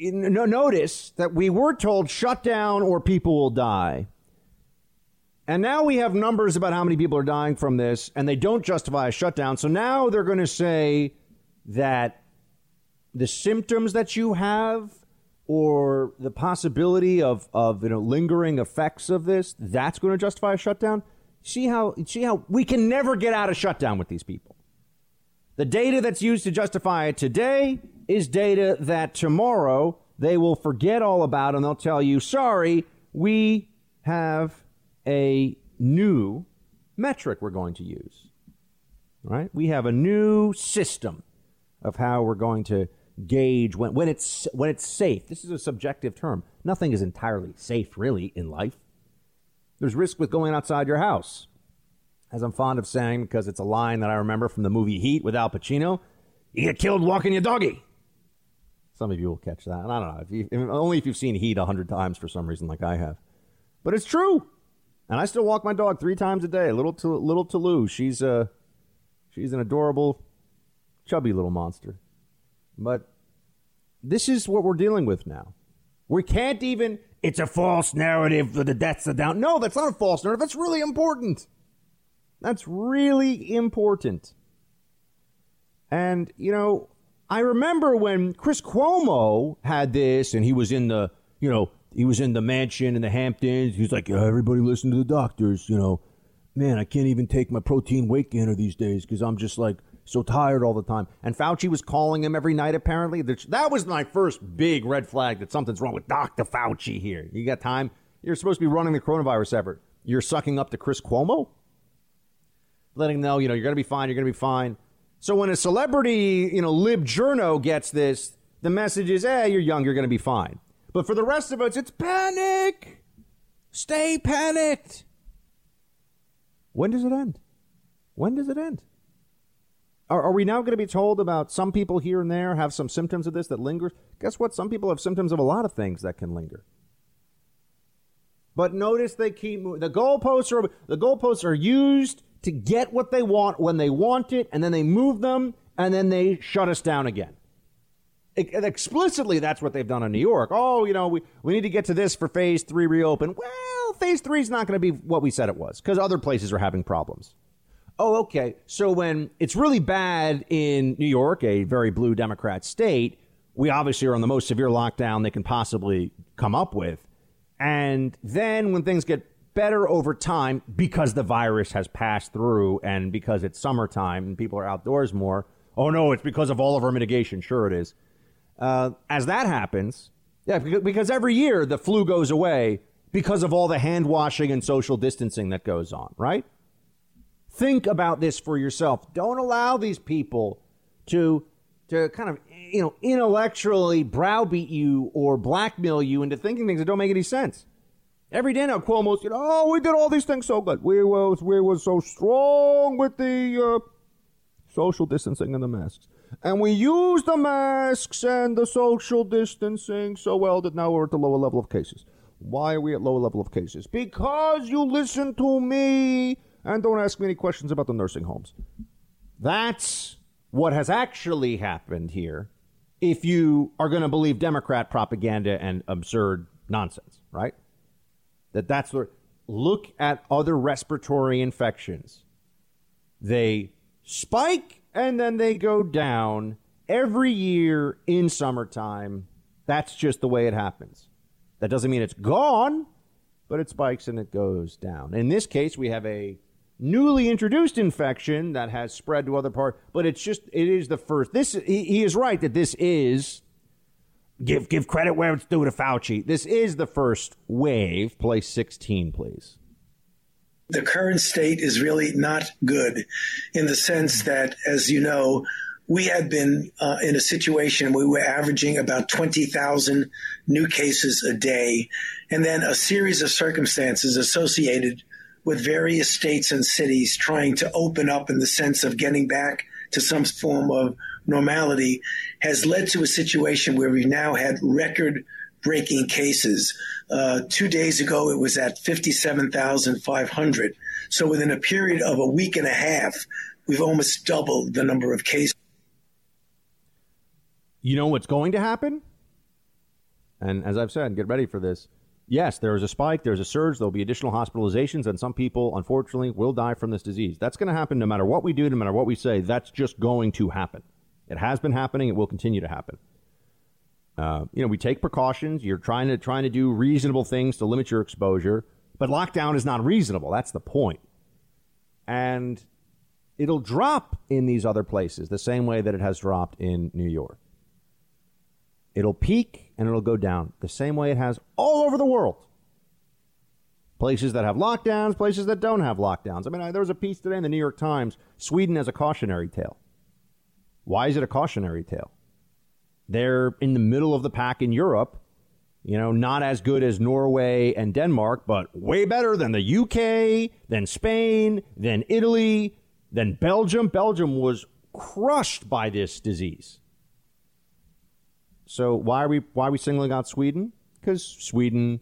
no, notice that we were told shut down or people will die. And now we have numbers about how many people are dying from this, and they don't justify a shutdown. So now they're going to say that the symptoms that you have or the possibility of, of you know lingering effects of this, that's going to justify a shutdown. See how see how we can never get out of shutdown with these people. The data that's used to justify it today is data that tomorrow they will forget all about and they'll tell you, sorry, we have a new metric we're going to use. Right? We have a new system of how we're going to gauge when, when it's when it's safe. This is a subjective term. Nothing is entirely safe really in life. There's risk with going outside your house. As I'm fond of saying because it's a line that I remember from the movie Heat with Al Pacino, you get killed walking your doggy. Some of you will catch that. And I don't know. If you, only if you've seen Heat a hundred times for some reason like I have. But it's true. And I still walk my dog three times a day. Little to little Toulouse. She's a uh, she's an adorable, chubby little monster. But this is what we're dealing with now. We can't even. It's a false narrative that the deaths are down. No, that's not a false narrative. That's really important. That's really important. And you know, I remember when Chris Cuomo had this, and he was in the you know he was in the mansion in the Hamptons. He was like, yeah, everybody listen to the doctors. You know, man, I can't even take my protein weight gainer these days because I'm just like so tired all the time. And Fauci was calling him every night, apparently. That was my first big red flag that something's wrong with Dr. Fauci here. You got time? You're supposed to be running the coronavirus effort. You're sucking up to Chris Cuomo? Letting them know, you know, you're going to be fine, you're going to be fine. So when a celebrity, you know, Lib Journo gets this, the message is, hey, you're young, you're going to be fine. But for the rest of us, it's panic. Stay panicked. When does it end? When does it end? Are, are we now going to be told about some people here and there have some symptoms of this that lingers? Guess what? Some people have symptoms of a lot of things that can linger. But notice they keep moving. The goalposts are the goalposts are used to get what they want when they want it, and then they move them, and then they shut us down again explicitly that's what they've done in New York. Oh, you know, we, we need to get to this for phase three reopen. Well, phase three is not going to be what we said it was because other places are having problems. Oh, okay. So when it's really bad in New York, a very blue Democrat state, we obviously are on the most severe lockdown they can possibly come up with. And then when things get better over time because the virus has passed through and because it's summertime and people are outdoors more, oh no, it's because of all of our mitigation. Sure, it is. Uh, as that happens, yeah, because every year the flu goes away because of all the hand washing and social distancing that goes on, right? Think about this for yourself. Don't allow these people to to kind of you know intellectually browbeat you or blackmail you into thinking things that don't make any sense. Every day now, Cuomo's, you know, oh, we did all these things so good. We was we were so strong with the uh, social distancing and the masks. And we used the masks and the social distancing so well that now we're at the lower level of cases. Why are we at lower level of cases? Because you listen to me and don't ask me any questions about the nursing homes. That's what has actually happened here if you are going to believe Democrat propaganda and absurd nonsense, right? That that's the look at other respiratory infections. They spike and then they go down every year in summertime. That's just the way it happens. That doesn't mean it's gone, but it spikes and it goes down. In this case, we have a newly introduced infection that has spread to other parts, but it's just it is the first. This he, he is right that this is give give credit where it's due to Fauci. This is the first wave. Play 16, please the current state is really not good in the sense that, as you know, we had been uh, in a situation where we were averaging about 20,000 new cases a day, and then a series of circumstances associated with various states and cities trying to open up in the sense of getting back to some form of normality has led to a situation where we've now had record breaking cases. Uh, two days ago, it was at 57,500. So within a period of a week and a half, we've almost doubled the number of cases. You know what's going to happen? And as I've said, get ready for this. Yes, there is a spike, there's a surge, there'll be additional hospitalizations, and some people, unfortunately, will die from this disease. That's going to happen no matter what we do, no matter what we say. That's just going to happen. It has been happening, it will continue to happen. Uh, you know, we take precautions. You're trying to trying to do reasonable things to limit your exposure, but lockdown is not reasonable. That's the point. And it'll drop in these other places the same way that it has dropped in New York. It'll peak and it'll go down the same way it has all over the world. Places that have lockdowns, places that don't have lockdowns. I mean, I, there was a piece today in the New York Times Sweden has a cautionary tale. Why is it a cautionary tale? They're in the middle of the pack in Europe. You know, not as good as Norway and Denmark, but way better than the UK, than Spain, than Italy, than Belgium. Belgium was crushed by this disease. So why are we why are we singling out Sweden? Because Sweden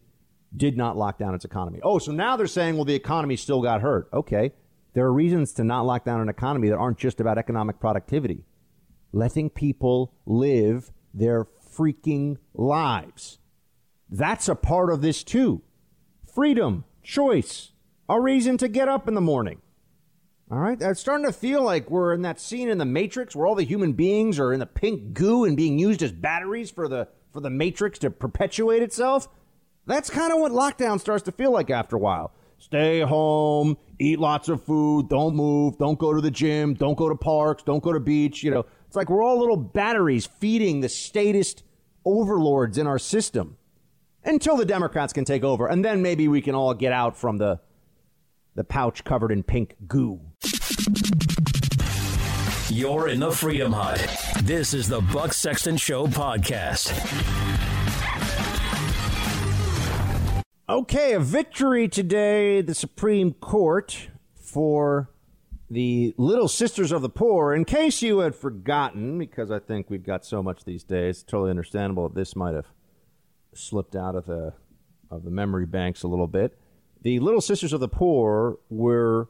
did not lock down its economy. Oh, so now they're saying, well, the economy still got hurt. Okay. There are reasons to not lock down an economy that aren't just about economic productivity. Letting people live their freaking lives. That's a part of this too. Freedom, choice, a reason to get up in the morning. All right, it's starting to feel like we're in that scene in the Matrix where all the human beings are in the pink goo and being used as batteries for the for the Matrix to perpetuate itself. That's kind of what lockdown starts to feel like after a while. Stay home, eat lots of food, don't move, don't go to the gym, don't go to parks, don't go to beach. You know, it's like we're all little batteries feeding the statist overlords in our system until the Democrats can take over, and then maybe we can all get out from the the pouch covered in pink goo. You're in the Freedom Hut. This is the Buck Sexton Show podcast. Okay, a victory today. The Supreme Court for the Little Sisters of the Poor. In case you had forgotten, because I think we've got so much these days, totally understandable that this might have slipped out of the of the memory banks a little bit. The Little Sisters of the Poor were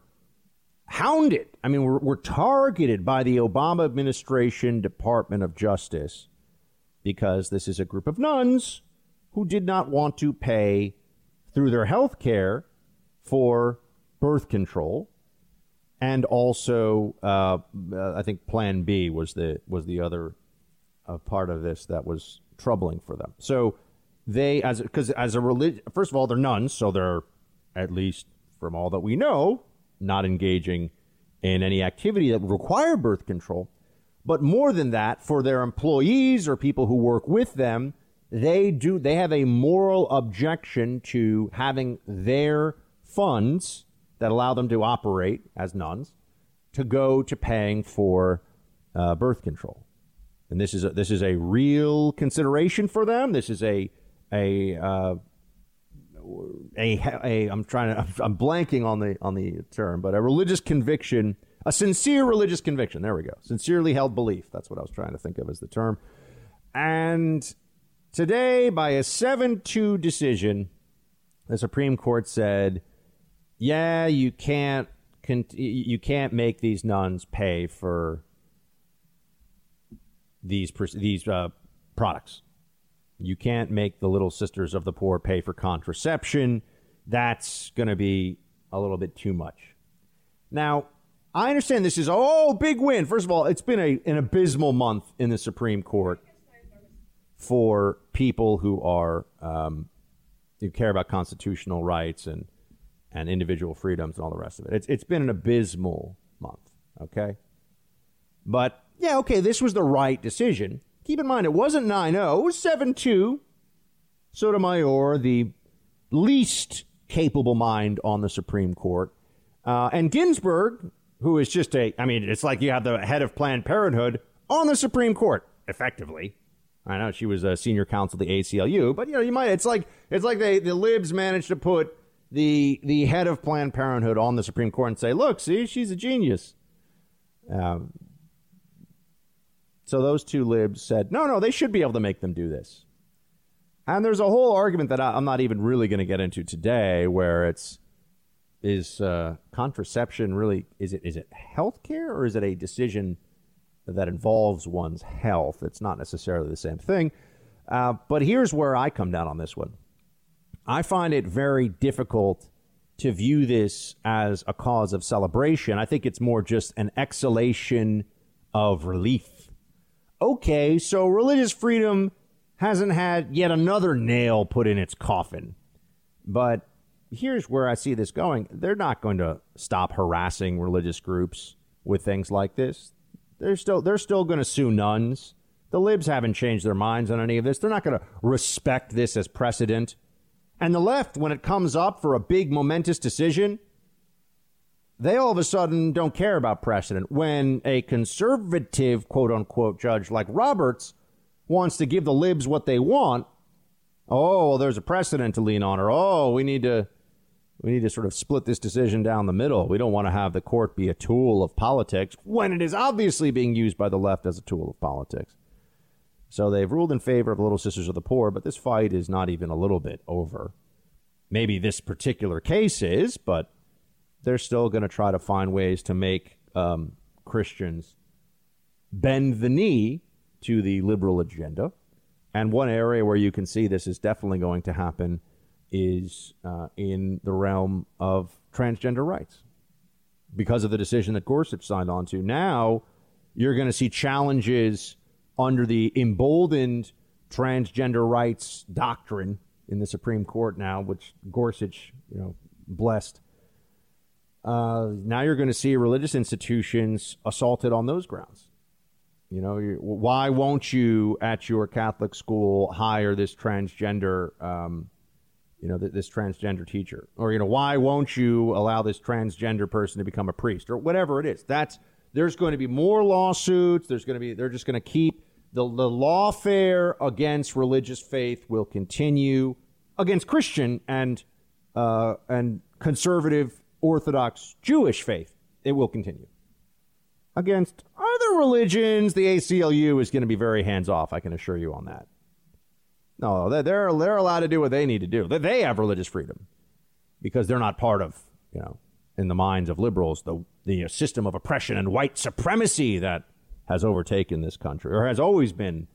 hounded. I mean, were, were targeted by the Obama administration Department of Justice because this is a group of nuns who did not want to pay through their health care for birth control and also uh, I think Plan B was the was the other uh, part of this that was troubling for them. So they as because as a religion, first of all, they're nuns, so they're at least from all that we know, not engaging in any activity that would require birth control. But more than that, for their employees or people who work with them, they do they have a moral objection to having their funds that allow them to operate as nuns to go to paying for uh, birth control. And this is a, this is a real consideration for them. This is a a uh, a, a I'm trying to I'm blanking on the on the term, but a religious conviction, a sincere religious conviction. There we go. Sincerely held belief. That's what I was trying to think of as the term. And today, by a seven-two decision, the Supreme Court said, "Yeah, you can't you can't make these nuns pay for these these uh, products." You can't make the little sisters of the poor pay for contraception. That's going to be a little bit too much. Now, I understand this is oh big win. First of all, it's been a, an abysmal month in the Supreme Court for people who are um, who care about constitutional rights and and individual freedoms and all the rest of it. It's it's been an abysmal month. Okay, but yeah, okay, this was the right decision. Keep in mind, it wasn't 9 0, it was 7 2. Sotomayor, the least capable mind on the Supreme Court. Uh, and Ginsburg, who is just a, I mean, it's like you have the head of Planned Parenthood on the Supreme Court, effectively. I know she was a senior counsel at the ACLU, but you know, you might, it's like, it's like they, the libs managed to put the, the head of Planned Parenthood on the Supreme Court and say, look, see, she's a genius. Um, so those two libs said, no, no, they should be able to make them do this. And there's a whole argument that I'm not even really going to get into today, where it's is uh, contraception really is it is it health care or is it a decision that involves one's health? It's not necessarily the same thing. Uh, but here's where I come down on this one. I find it very difficult to view this as a cause of celebration. I think it's more just an exhalation of relief. Okay, so religious freedom hasn't had yet another nail put in its coffin. But here's where I see this going. They're not going to stop harassing religious groups with things like this. They're still they're still going to sue nuns. The libs haven't changed their minds on any of this. They're not going to respect this as precedent. And the left, when it comes up for a big momentous decision, they all of a sudden don't care about precedent. When a conservative, quote unquote, judge like Roberts wants to give the libs what they want, oh, well, there's a precedent to lean on, or oh, we need to we need to sort of split this decision down the middle. We don't want to have the court be a tool of politics when it is obviously being used by the left as a tool of politics. So they've ruled in favor of the Little Sisters of the Poor, but this fight is not even a little bit over. Maybe this particular case is, but they're still going to try to find ways to make um, Christians bend the knee to the liberal agenda. And one area where you can see this is definitely going to happen is uh, in the realm of transgender rights. Because of the decision that Gorsuch signed on to, now you're going to see challenges under the emboldened transgender rights doctrine in the Supreme Court now, which Gorsuch, you know, blessed. Uh, now you're going to see religious institutions assaulted on those grounds. You know, why won't you at your Catholic school hire this transgender, um, you know, th- this transgender teacher, or you know, why won't you allow this transgender person to become a priest, or whatever it is? That's there's going to be more lawsuits. There's going to be they're just going to keep the, the lawfare against religious faith will continue against Christian and uh, and conservative Orthodox Jewish faith. It will continue against other religions. The ACLU is going to be very hands off. I can assure you on that. No, they're they're allowed to do what they need to do. They have religious freedom because they're not part of you know in the minds of liberals the the system of oppression and white supremacy that has overtaken this country or has always been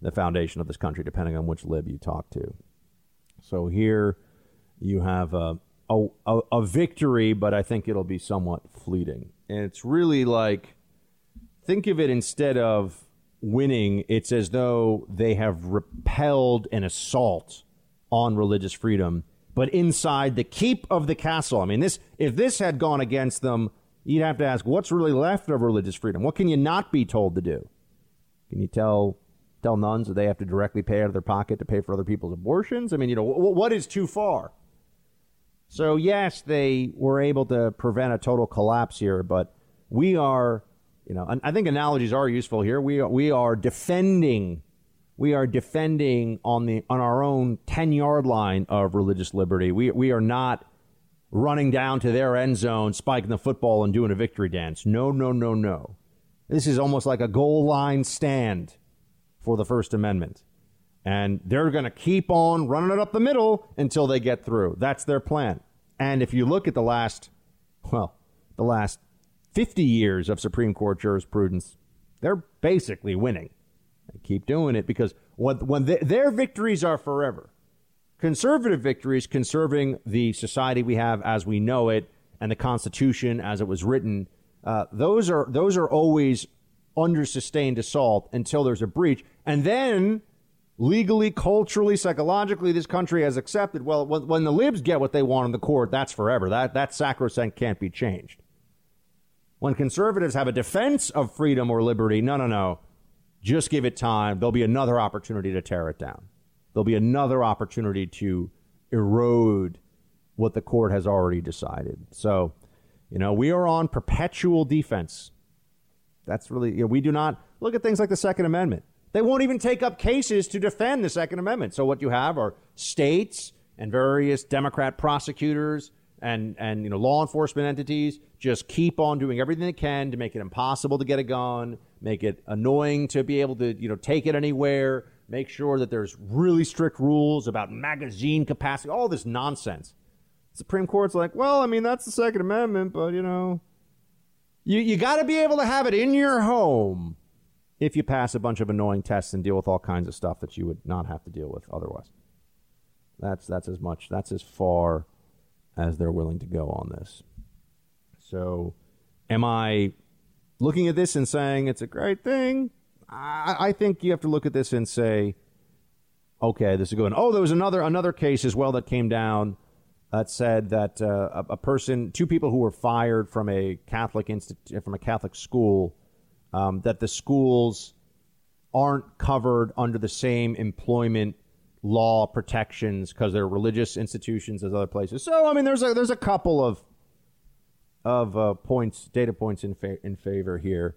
the foundation of this country, depending on which lib you talk to. So here you have a, a, a victory, but I think it'll be somewhat fleeting. And it's really like think of it instead of winning, it's as though they have repelled an assault on religious freedom, but inside the keep of the castle. I mean, this if this had gone against them you'd have to ask, what's really left of religious freedom? What can you not be told to do? Can you tell tell nuns that they have to directly pay out of their pocket to pay for other people's abortions? I mean, you know, w- what is too far? So yes, they were able to prevent a total collapse here, but we are, you know, I think analogies are useful here. We are, we are defending we are defending on the on our own 10 yard line of religious liberty. We we are not running down to their end zone, spiking the football, and doing a victory dance. No, no, no, no. This is almost like a goal line stand for the First Amendment. And they're going to keep on running it up the middle until they get through. That's their plan. And if you look at the last, well, the last 50 years of Supreme Court jurisprudence, they're basically winning. They keep doing it because when, when they, their victories are forever, Conservative victories, conserving the society we have as we know it and the Constitution as it was written, uh, those are those are always under sustained assault until there's a breach, and then legally, culturally, psychologically, this country has accepted. Well, when, when the libs get what they want in the court, that's forever. That that sacrosanct can't be changed. When conservatives have a defense of freedom or liberty, no, no, no, just give it time. There'll be another opportunity to tear it down there'll be another opportunity to erode what the court has already decided. So, you know, we are on perpetual defense. That's really, you know, we do not look at things like the Second Amendment. They won't even take up cases to defend the Second Amendment. So, what you have are states and various Democrat prosecutors and, and you know, law enforcement entities just keep on doing everything they can to make it impossible to get a gun, make it annoying to be able to, you know, take it anywhere, make sure that there's really strict rules about magazine capacity, all this nonsense. Supreme Court's like, well, I mean, that's the Second Amendment, but you know, you, you got to be able to have it in your home if you pass a bunch of annoying tests and deal with all kinds of stuff that you would not have to deal with otherwise. That's that's as much that's as far as they're willing to go on this. So, am I looking at this and saying it's a great thing? I, I think you have to look at this and say, okay, this is good. Oh, there was another another case as well that came down that said that uh, a, a, person, two people who were fired from a Catholic institute, from a Catholic school, um, that the schools aren't covered under the same employment law protections because they're religious institutions as other places. So, I mean, there's a there's a couple of of uh, points, data points in fa- in favor here.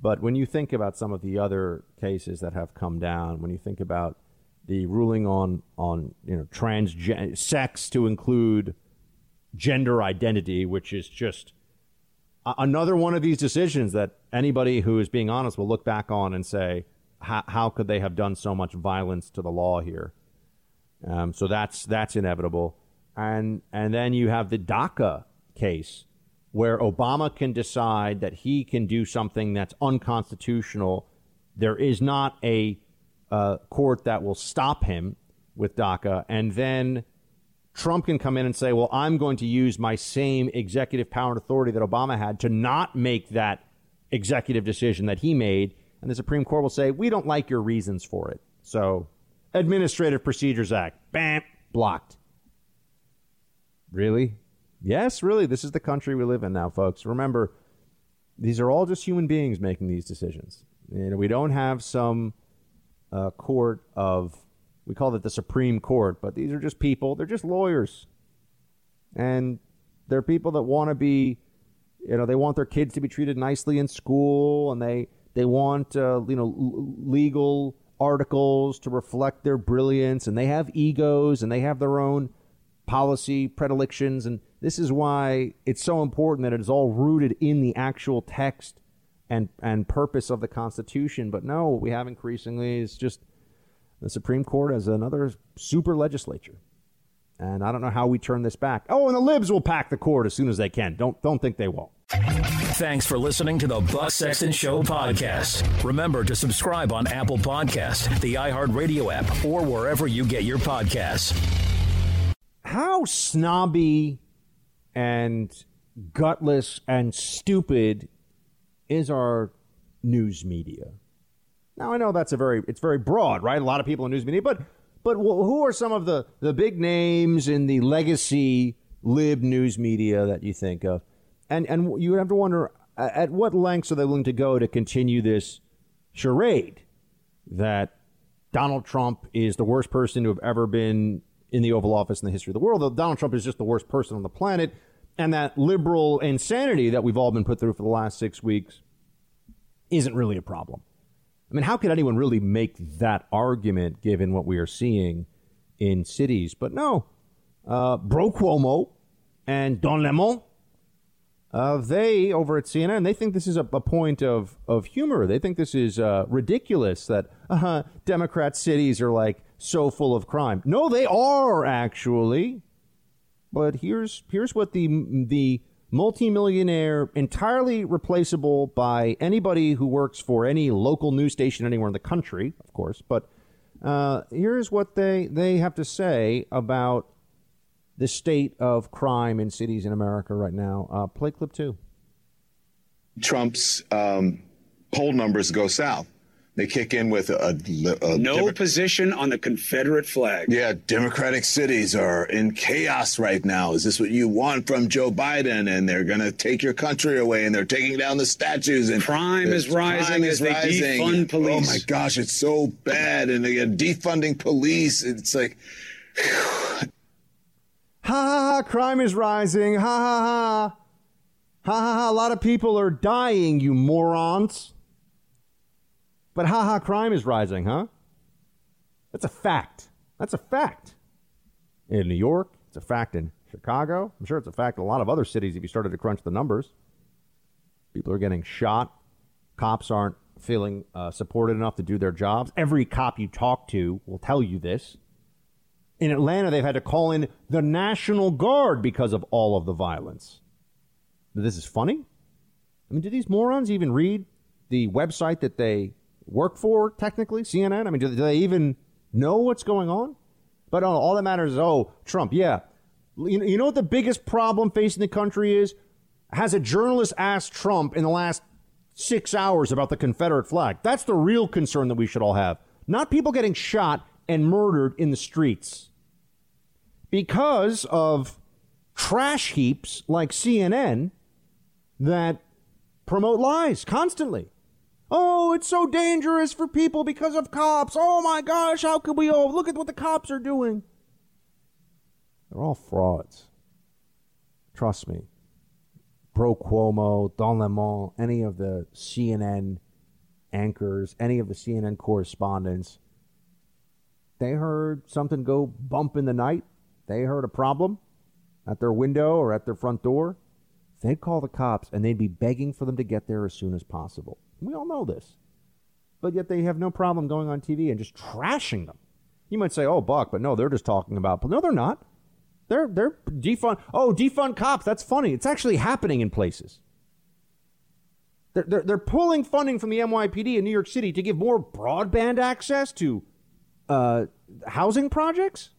But when you think about some of the other cases that have come down, when you think about the ruling on on you know trans sex to include gender identity, which is just another one of these decisions that anybody who is being honest will look back on and say, how could they have done so much violence to the law here? Um, so that's that's inevitable, and and then you have the DACA case where Obama can decide that he can do something that's unconstitutional. There is not a uh, court that will stop him with DACA, and then Trump can come in and say, "Well, I'm going to use my same executive power and authority that Obama had to not make that executive decision that he made," and the Supreme Court will say, "We don't like your reasons for it." So, Administrative Procedures Act, bam, blocked. Really? Yes, really. This is the country we live in now, folks. Remember, these are all just human beings making these decisions. You know, we don't have some uh, court of, we call it the Supreme Court, but these are just people. They're just lawyers. And they're people that want to be, you know, they want their kids to be treated nicely in school and they, they want, uh, you know, l- legal articles to reflect their brilliance and they have egos and they have their own policy predilections. And this is why it's so important that it is all rooted in the actual text and and purpose of the Constitution. But no, what we have increasingly is just the Supreme Court as another super legislature. And I don't know how we turn this back. Oh, and the libs will pack the court as soon as they can. Don't don't think they won't. Thanks for listening to the Buck Sexton Show podcast. Remember to subscribe on Apple Podcast, the iHeartRadio app, or wherever you get your podcasts. How snobby and gutless and stupid is our news media. Now I know that's a very it's very broad, right? A lot of people in news media, but but who are some of the the big names in the legacy lib news media that you think of? And and you have to wonder at what lengths are they willing to go to continue this charade that Donald Trump is the worst person to have ever been in the Oval Office in the history of the world. Donald Trump is just the worst person on the planet and that liberal insanity that we've all been put through for the last six weeks isn't really a problem. I mean, how could anyone really make that argument given what we are seeing in cities? But no, uh, Bro Cuomo and Don Lemon, uh, they over at CNN, they think this is a, a point of, of humor. They think this is uh, ridiculous that uh, Democrat cities are like so full of crime. No, they are actually. But here's here's what the the multimillionaire, entirely replaceable by anybody who works for any local news station anywhere in the country, of course. But uh, here's what they they have to say about the state of crime in cities in America right now. Uh, play clip two. Trump's um, poll numbers go south. They kick in with a, a no Demo- position on the Confederate flag. Yeah, Democratic cities are in chaos right now. Is this what you want from Joe Biden? And they're going to take your country away, and they're taking down the statues. And crime is rising crime is as rising. they defund oh police. Oh my gosh, it's so bad. And they are defunding police. It's like. ha ha ha! Crime is rising. Ha ha ha! Ha ha ha! A lot of people are dying. You morons. But haha, crime is rising, huh? That's a fact. That's a fact. In New York, it's a fact in Chicago. I'm sure it's a fact in a lot of other cities if you started to crunch the numbers. People are getting shot. Cops aren't feeling uh, supported enough to do their jobs. Every cop you talk to will tell you this. In Atlanta, they've had to call in the National Guard because of all of the violence. This is funny. I mean, do these morons even read the website that they work for technically CNN? I mean, do, do they even know what's going on? But all, all that matters is, oh, Trump, yeah. You, you know what the biggest problem facing the country is? Has a journalist asked Trump in the last six hours about the Confederate flag? That's the real concern that we should all have. Not people getting shot and murdered in the streets. Because of trash heaps like CNN that promote lies constantly. Oh, it's so dangerous for people because of cops. Oh my gosh, how could we all look at what the cops are doing? They're all frauds. Trust me. Pro Cuomo, Don Lemon, any of the CNN anchors, any of the CNN correspondents, they heard something go bump in the night. They heard a problem at their window or at their front door. They'd call the cops and they'd be begging for them to get there as soon as possible. We all know this. But yet they have no problem going on TV and just trashing them. You might say, oh, Buck, but no, they're just talking about. No, they're not. They're, they're defund. Oh, defund cops. That's funny. It's actually happening in places. They're, they're, they're pulling funding from the NYPD in New York City to give more broadband access to uh, housing projects.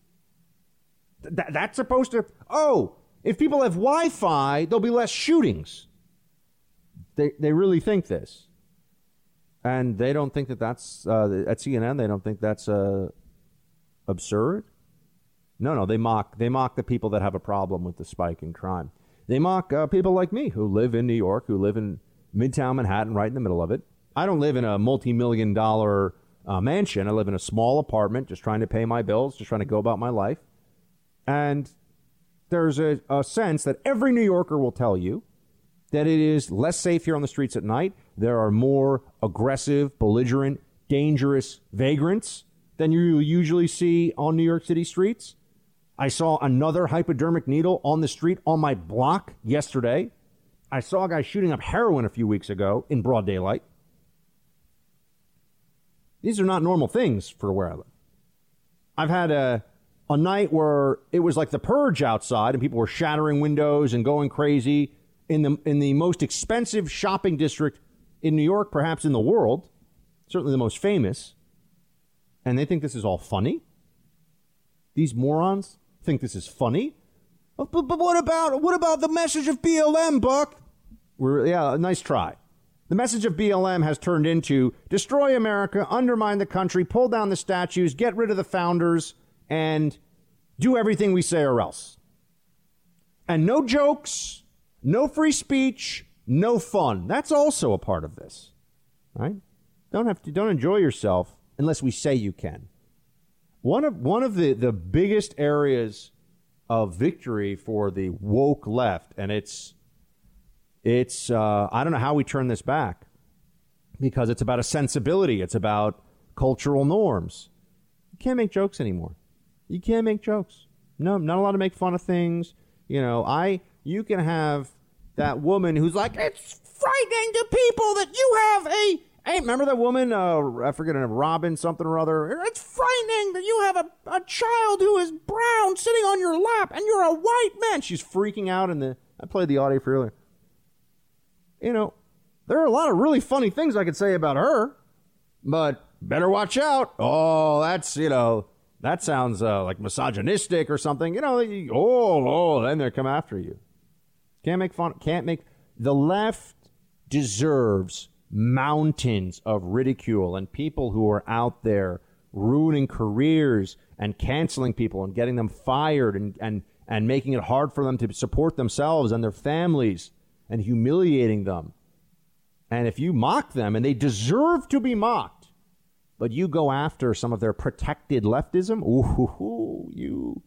Th- that's supposed to. Oh, if people have Wi Fi, there'll be less shootings. They, they really think this and they don't think that that's uh, at CNN. They don't think that's uh, absurd. No, no, they mock they mock the people that have a problem with the spike in crime. They mock uh, people like me who live in New York, who live in Midtown Manhattan, right in the middle of it. I don't live in a multi-million dollar uh, mansion. I live in a small apartment, just trying to pay my bills, just trying to go about my life. And there's a, a sense that every New Yorker will tell you that it is less safe here on the streets at night. There are more aggressive, belligerent, dangerous vagrants than you usually see on New York City streets. I saw another hypodermic needle on the street on my block yesterday. I saw a guy shooting up heroin a few weeks ago in broad daylight. These are not normal things for where I live. I've had a, a night where it was like the purge outside and people were shattering windows and going crazy in the in the most expensive shopping district in New York, perhaps in the world, certainly the most famous, and they think this is all funny. These morons think this is funny. But, but what about what about the message of BLM, Buck? We're, yeah, a nice try. The message of BLM has turned into destroy America, undermine the country, pull down the statues, get rid of the founders, and do everything we say or else. And no jokes, no free speech, no fun. That's also a part of this. Right? Don't have to don't enjoy yourself unless we say you can. One of one of the, the biggest areas of victory for the woke left, and it's it's uh, I don't know how we turn this back because it's about a sensibility. It's about cultural norms. You can't make jokes anymore. You can't make jokes. No, not allowed to make fun of things. You know, I you can have that woman who's like, it's frightening to people that you have a. Hey, remember that woman? Uh, I forget her name, Robin something or other. It's frightening that you have a, a child who is brown sitting on your lap and you're a white man. She's freaking out in the. I played the audio for earlier. You know, there are a lot of really funny things I could say about her, but better watch out. Oh, that's, you know, that sounds uh, like misogynistic or something. You know, oh, oh, then they come after you. Can't make fun. Can't make. The left deserves mountains of ridicule and people who are out there ruining careers and canceling people and getting them fired and, and, and making it hard for them to support themselves and their families and humiliating them. And if you mock them, and they deserve to be mocked, but you go after some of their protected leftism, ooh, you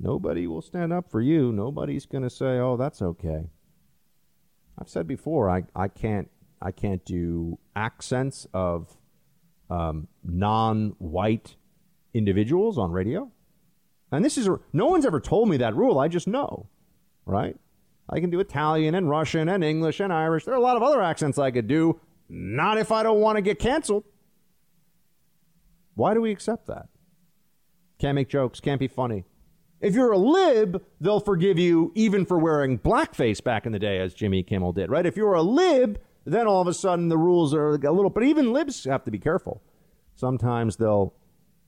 Nobody will stand up for you. Nobody's going to say, "Oh, that's okay." I've said before, I, I can't I can't do accents of um, non-white individuals on radio, and this is no one's ever told me that rule. I just know, right? I can do Italian and Russian and English and Irish. There are a lot of other accents I could do. Not if I don't want to get canceled. Why do we accept that? Can't make jokes. Can't be funny. If you're a lib, they'll forgive you even for wearing blackface back in the day, as Jimmy Kimmel did, right? If you're a lib, Then all of a sudden the rules are a little. But even libs have to be careful. Sometimes they'll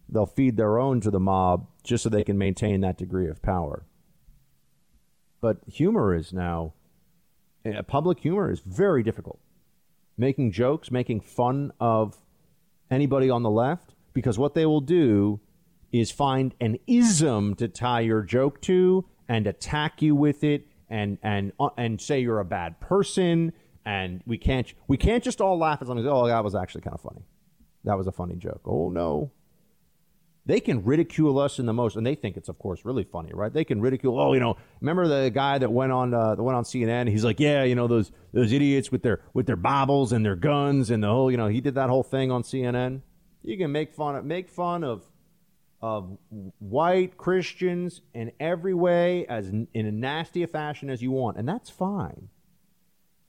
they'll feed their own to the mob just so they can maintain that degree of power. But humor is now uh, public humor is very difficult. Making jokes, making fun of anybody on the left, because what they will do is find an ism to tie your joke to and attack you with it and and uh, and say you're a bad person and we can't we can't just all laugh as long as oh that was actually kind of funny. That was a funny joke. Oh no. They can ridicule us in the most, and they think it's of course really funny, right? They can ridicule. Oh, you know, remember the guy that went on uh, that went on CNN? He's like, yeah, you know those those idiots with their with their Bibles and their guns and the whole, you know, he did that whole thing on CNN. You can make fun of make fun of of white Christians in every way as in a nasty a fashion as you want, and that's fine.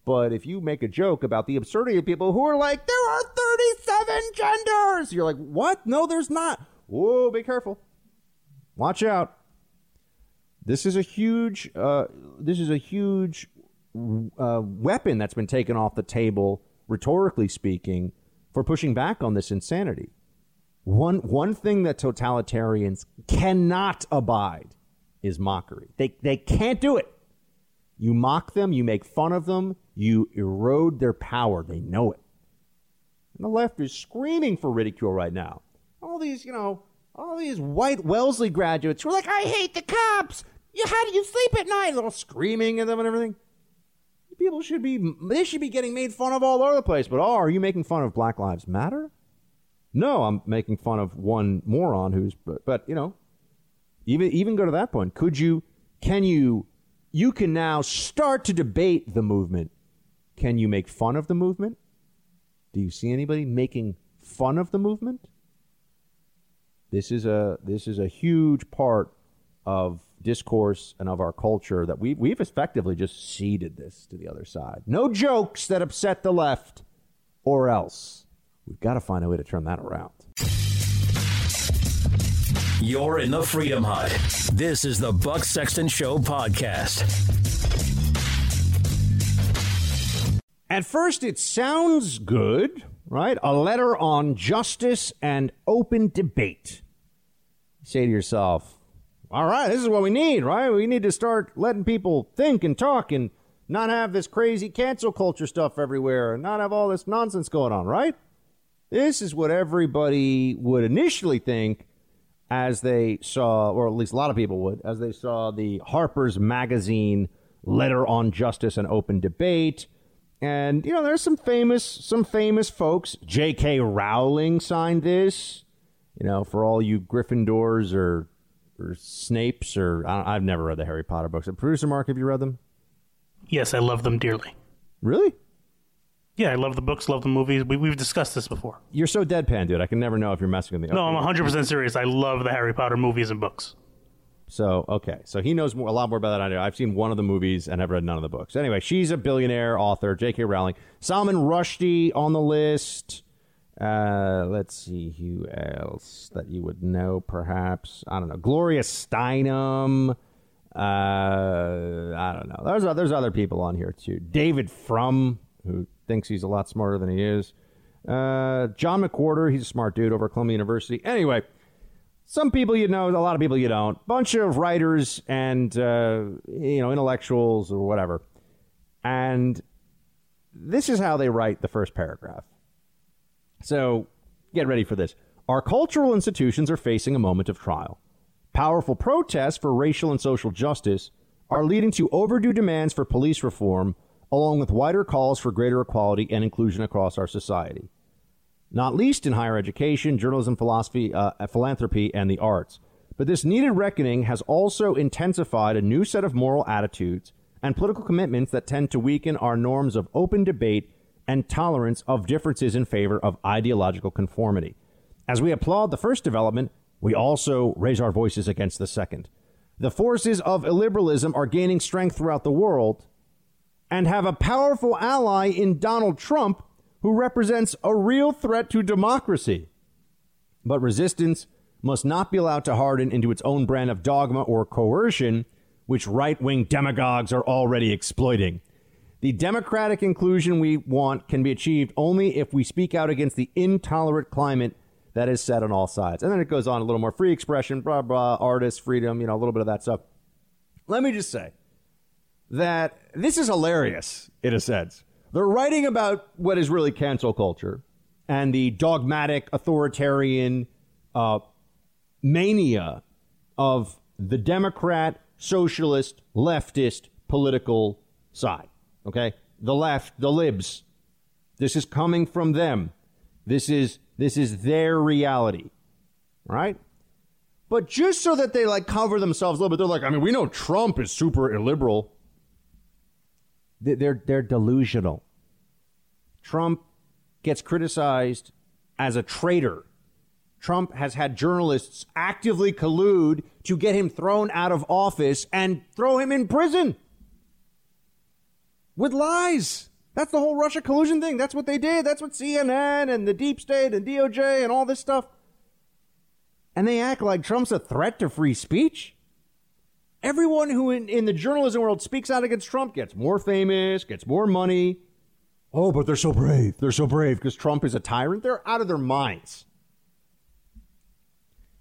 But if you make a joke about the absurdity of people who are like, there are 37 genders, you're like, what? No, there's not. Whoa, be careful. Watch out. This is a huge, uh, this is a huge uh, weapon that's been taken off the table, rhetorically speaking, for pushing back on this insanity. One, one thing that totalitarians cannot abide is mockery. They, they can't do it. You mock them, you make fun of them, you erode their power. They know it. And the left is screaming for ridicule right now. All these, you know, all these white Wellesley graduates who are like, I hate the cops. You, how do you sleep at night? All screaming at them and everything. People should be, they should be getting made fun of all over the place. But oh, are you making fun of Black Lives Matter? No, I'm making fun of one moron who's, but, but you know, even even go to that point. Could you? Can you? You can now start to debate the movement. Can you make fun of the movement? Do you see anybody making fun of the movement? This is a this is a huge part of discourse and of our culture that we we've effectively just ceded this to the other side. No jokes that upset the left, or else. We've got to find a way to turn that around. You're in the Freedom Hut. This is the Buck Sexton Show podcast. At first, it sounds good, right? A letter on justice and open debate. You say to yourself, all right, this is what we need, right? We need to start letting people think and talk and not have this crazy cancel culture stuff everywhere and not have all this nonsense going on, right? This is what everybody would initially think as they saw, or at least a lot of people would, as they saw the Harper's Magazine letter on justice and open debate. And you know, there's some famous, some famous folks. J.K. Rowling signed this. You know, for all you Gryffindors or or Snapes or I have never read the Harry Potter books. Producer Mark, have you read them? Yes, I love them dearly. Really? Yeah, I love the books, love the movies. We, we've discussed this before. You're so deadpan, dude. I can never know if you're messing with me. No, I'm 100% serious. I love the Harry Potter movies and books. So, okay. So he knows more, a lot more about that than I do. I've seen one of the movies and I've read none of the books. Anyway, she's a billionaire author, J.K. Rowling. Salman Rushdie on the list. Uh, let's see who else that you would know, perhaps. I don't know. Gloria Steinem. Uh, I don't know. There's, there's other people on here, too. David Frum, who thinks he's a lot smarter than he is. Uh, John McWhorter, he's a smart dude over at Columbia University. Anyway, some people you know, a lot of people you don't. Bunch of writers and uh, you know intellectuals or whatever. And this is how they write the first paragraph. So get ready for this. Our cultural institutions are facing a moment of trial. Powerful protests for racial and social justice are leading to overdue demands for police reform along with wider calls for greater equality and inclusion across our society, not least in higher education, journalism, philosophy, uh, philanthropy, and the arts. But this needed reckoning has also intensified a new set of moral attitudes and political commitments that tend to weaken our norms of open debate and tolerance of differences in favor of ideological conformity. As we applaud the first development, we also raise our voices against the second. The forces of illiberalism are gaining strength throughout the world, and have a powerful ally in Donald Trump, who represents a real threat to democracy. But resistance must not be allowed to harden into its own brand of dogma or coercion, which right wing demagogues are already exploiting. The democratic inclusion we want can be achieved only if we speak out against the intolerant climate that is set on all sides. And then it goes on a little more free expression, blah, blah, artist, freedom, you know, a little bit of that stuff. Let me just say that this is hilarious in a sense. They're writing about what is really cancel culture and the dogmatic authoritarian uh, mania of the Democrat, socialist, leftist political side. Okay? The left, the libs. This is coming from them. This is this is their reality. Right? But just so that they like cover themselves a little bit, they're like, I mean, we know Trump is super illiberal. They're they're delusional. Trump gets criticized as a traitor. Trump has had journalists actively collude to get him thrown out of office and throw him in prison with lies. That's the whole Russia collusion thing. That's what they did. That's what CNN and the deep state and DOJ and all this stuff. And they act like Trump's a threat to free speech. Everyone who in, in the journalism world speaks out against Trump gets more famous, gets more money. Oh, but they're so brave. They're so brave because Trump is a tyrant. They're out of their minds.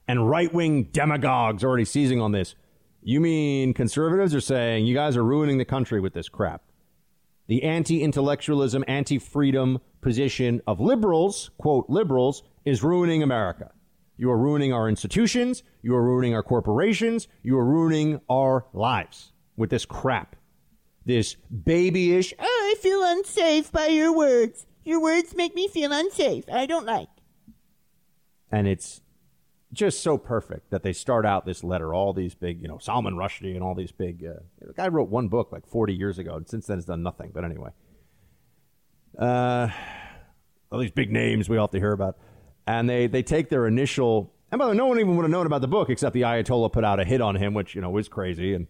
And right wing demagogues already seizing on this. You mean conservatives are saying you guys are ruining the country with this crap? The anti intellectualism, anti freedom position of liberals, quote, liberals, is ruining America. You are ruining our institutions. You are ruining our corporations. You are ruining our lives with this crap. This babyish, oh, I feel unsafe by your words. Your words make me feel unsafe. I don't like. And it's just so perfect that they start out this letter, all these big, you know, Salman Rushdie and all these big. Uh, the guy wrote one book like 40 years ago, and since then has done nothing. But anyway, uh, all these big names we all have to hear about, and they they take their initial. And by the way, no one even would have known about the book except the Ayatollah put out a hit on him, which you know was crazy, and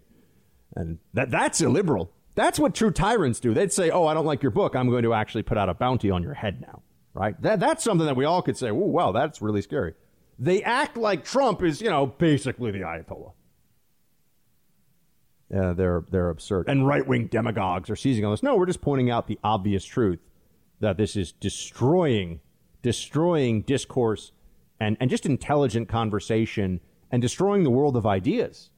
and that that's illiberal. That's what true tyrants do. They'd say, "Oh, I don't like your book. I'm going to actually put out a bounty on your head now." Right? That that's something that we all could say, "Oh, wow, that's really scary." They act like Trump is, you know, basically the Ayatollah. Yeah, they're they're absurd. And right wing demagogues are seizing on this. No, we're just pointing out the obvious truth that this is destroying destroying discourse and, and just intelligent conversation and destroying the world of ideas.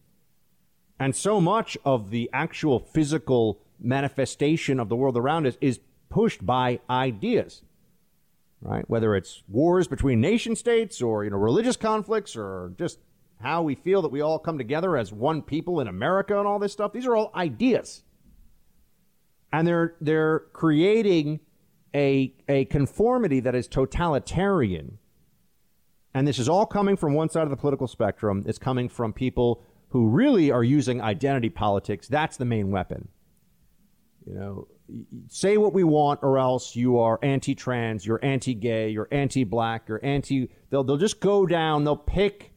And so much of the actual physical manifestation of the world around us is pushed by ideas right? Whether it's wars between nation states or you know religious conflicts or just how we feel that we all come together as one people in America and all this stuff. These are all ideas. And they're they're creating a a conformity that is totalitarian. And this is all coming from one side of the political spectrum. It's coming from people who really are using identity politics. That's the main weapon. You know, say what we want or else you are anti-trans, you're anti-gay, you're anti-black, you're anti they'll they'll just go down, they'll pick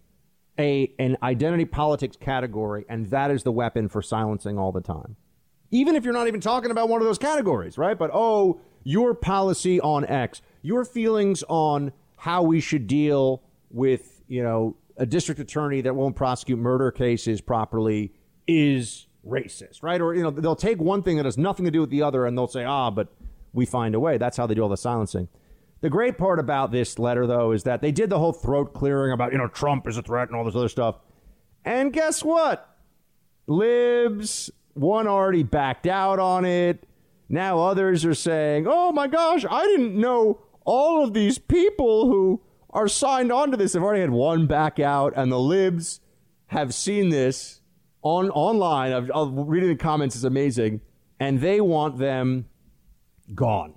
a an identity politics category and that is the weapon for silencing all the time. Even if you're not even talking about one of those categories, right? But oh, your policy on X, your feelings on how we should deal with, you know, a district attorney that won't prosecute murder cases properly is racist, right? Or, you know, they'll take one thing that has nothing to do with the other and they'll say, ah, but we find a way. That's how they do all the silencing. The great part about this letter, though, is that they did the whole throat clearing about, you know, Trump is a threat and all this other stuff. And guess what? Libs, one already backed out on it. Now others are saying, oh my gosh, I didn't know all of these people who are signed on to this have already had one back out, and the libs have seen this on online. Of, of reading the comments is amazing, and they want them gone.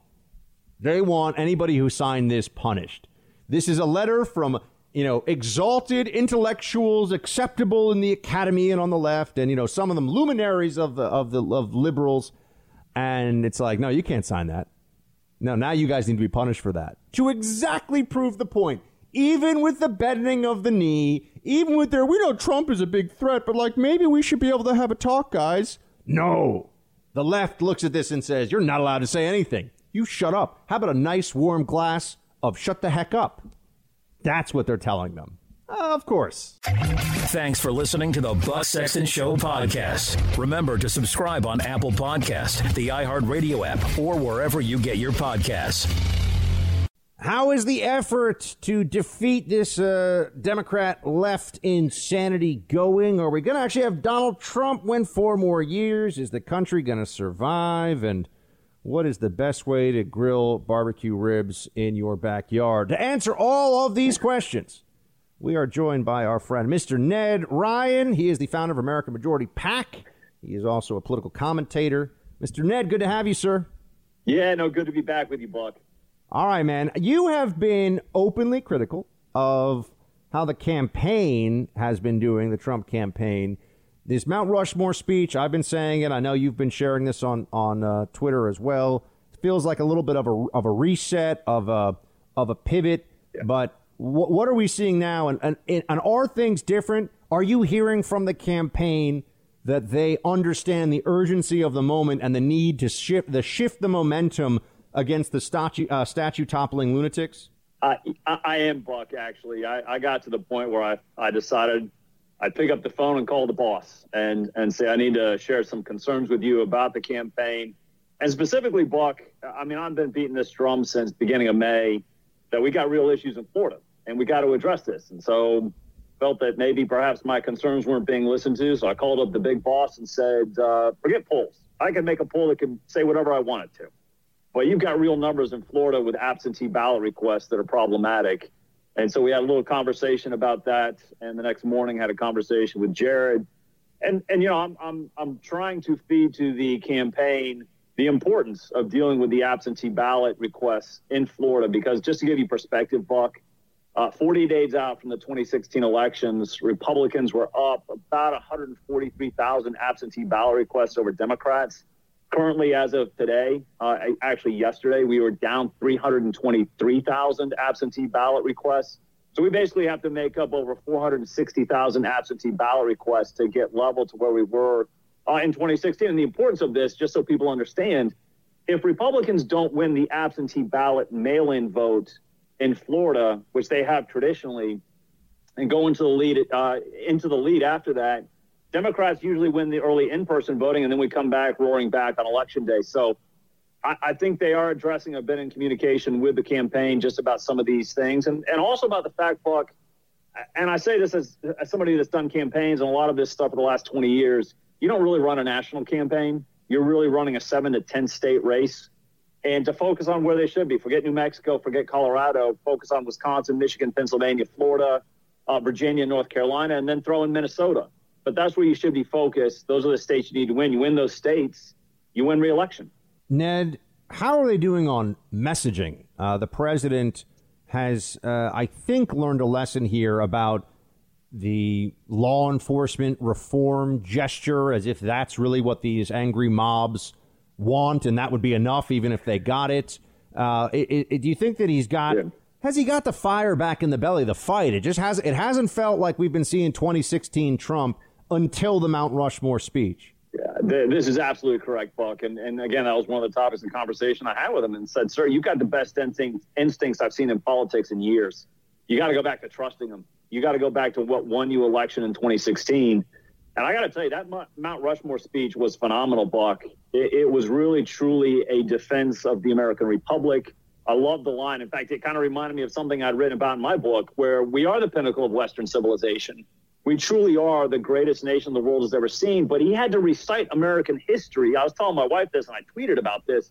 They want anybody who signed this punished. This is a letter from you know exalted intellectuals, acceptable in the academy and on the left, and you know some of them luminaries of the of the of liberals. And it's like, no, you can't sign that. No, now you guys need to be punished for that. To exactly prove the point even with the bending of the knee, even with their, we know Trump is a big threat, but like maybe we should be able to have a talk, guys. No. The left looks at this and says, You're not allowed to say anything. You shut up. How about a nice warm glass of shut the heck up? That's what they're telling them. Uh, of course. Thanks for listening to the Buck Sexton Show podcast. Remember to subscribe on Apple Podcast, the iHeartRadio app, or wherever you get your podcasts. How is the effort to defeat this uh, Democrat left insanity going? Are we going to actually have Donald Trump win four more years? Is the country going to survive? And what is the best way to grill barbecue ribs in your backyard? To answer all of these questions, we are joined by our friend, Mr. Ned Ryan. He is the founder of American Majority PAC. He is also a political commentator. Mr. Ned, good to have you, sir. Yeah, no, good to be back with you, Buck. All right, man. You have been openly critical of how the campaign has been doing, the Trump campaign. This Mount Rushmore speech, I've been saying it. I know you've been sharing this on on uh, Twitter as well. It feels like a little bit of a of a reset, of a of a pivot. Yeah. But w- what are we seeing now? And, and and are things different? Are you hearing from the campaign that they understand the urgency of the moment and the need to shift the shift the momentum against the statue, uh, statue toppling lunatics? I, I am Buck. Actually, I, I got to the point where I, I decided I'd pick up the phone and call the boss and and say I need to share some concerns with you about the campaign, and specifically Buck. I mean, I've been beating this drum since beginning of May that we got real issues in Florida and we got to address this. And so felt that maybe perhaps my concerns weren't being listened to. So I called up the big boss and said, uh, forget polls. I can make a poll that can say whatever I want it to. But you've got real numbers in Florida with absentee ballot requests that are problematic. And so we had a little conversation about that. And the next morning had a conversation with Jared. And, and you know, I'm, I'm, I'm trying to feed to the campaign the importance of dealing with the absentee ballot requests in Florida, because just to give you perspective, Buck, uh, 40 days out from the 2016 elections, Republicans were up about 143,000 absentee ballot requests over Democrats. Currently, as of today, uh, actually yesterday, we were down 323,000 absentee ballot requests. So we basically have to make up over 460,000 absentee ballot requests to get level to where we were uh, in 2016. And the importance of this, just so people understand, if Republicans don't win the absentee ballot mail-in vote in Florida, which they have traditionally, and go into the lead uh, into the lead after that, Democrats usually win the early in-person voting, and then we come back roaring back on election day. So I, I, think they are addressing a bit in communication with the campaign just about some of these things, and and also about the fact, Buck. And I say this as, as somebody that's done campaigns and a lot of this stuff for the last 20 years. You don't really run a national campaign. You're really running a seven to 10 state race. And to focus on where they should be, forget New Mexico, forget Colorado, focus on Wisconsin, Michigan, Pennsylvania, Florida, uh, Virginia, North Carolina, and then throw in Minnesota but that's where you should be focused. Those are the states you need to win. You win those states, you win reelection. Ned, how are they doing on messaging? Uh, the president has, uh, I think, learned a lesson here about the law enforcement reform gesture, as if that's really what these angry mobs want, and that would be enough, even if they got it. Uh, it, it do you think that he's got? Yeah. Has he got the fire back in the belly? The fight. It just has. It hasn't felt like we've been seeing 2016 Trump until the Mount Rushmore speech. Yeah, this is absolutely correct, Buck. And, and again, that was one of the topics of conversation I had with him and said, Sir, you've got the best instincts, instincts I've seen in politics in years. You got to go back to trusting them. You got to go back to what won you election in 2016. And I got to tell you, that Mount Rushmore speech was phenomenal, Buck. It, it was really, truly a defense of the American Republic. I love the line. In fact, it kind of reminded me of something I'd written about in my book, where we are the pinnacle of Western civilization we truly are the greatest nation the world has ever seen. But he had to recite American history. I was telling my wife this and I tweeted about this.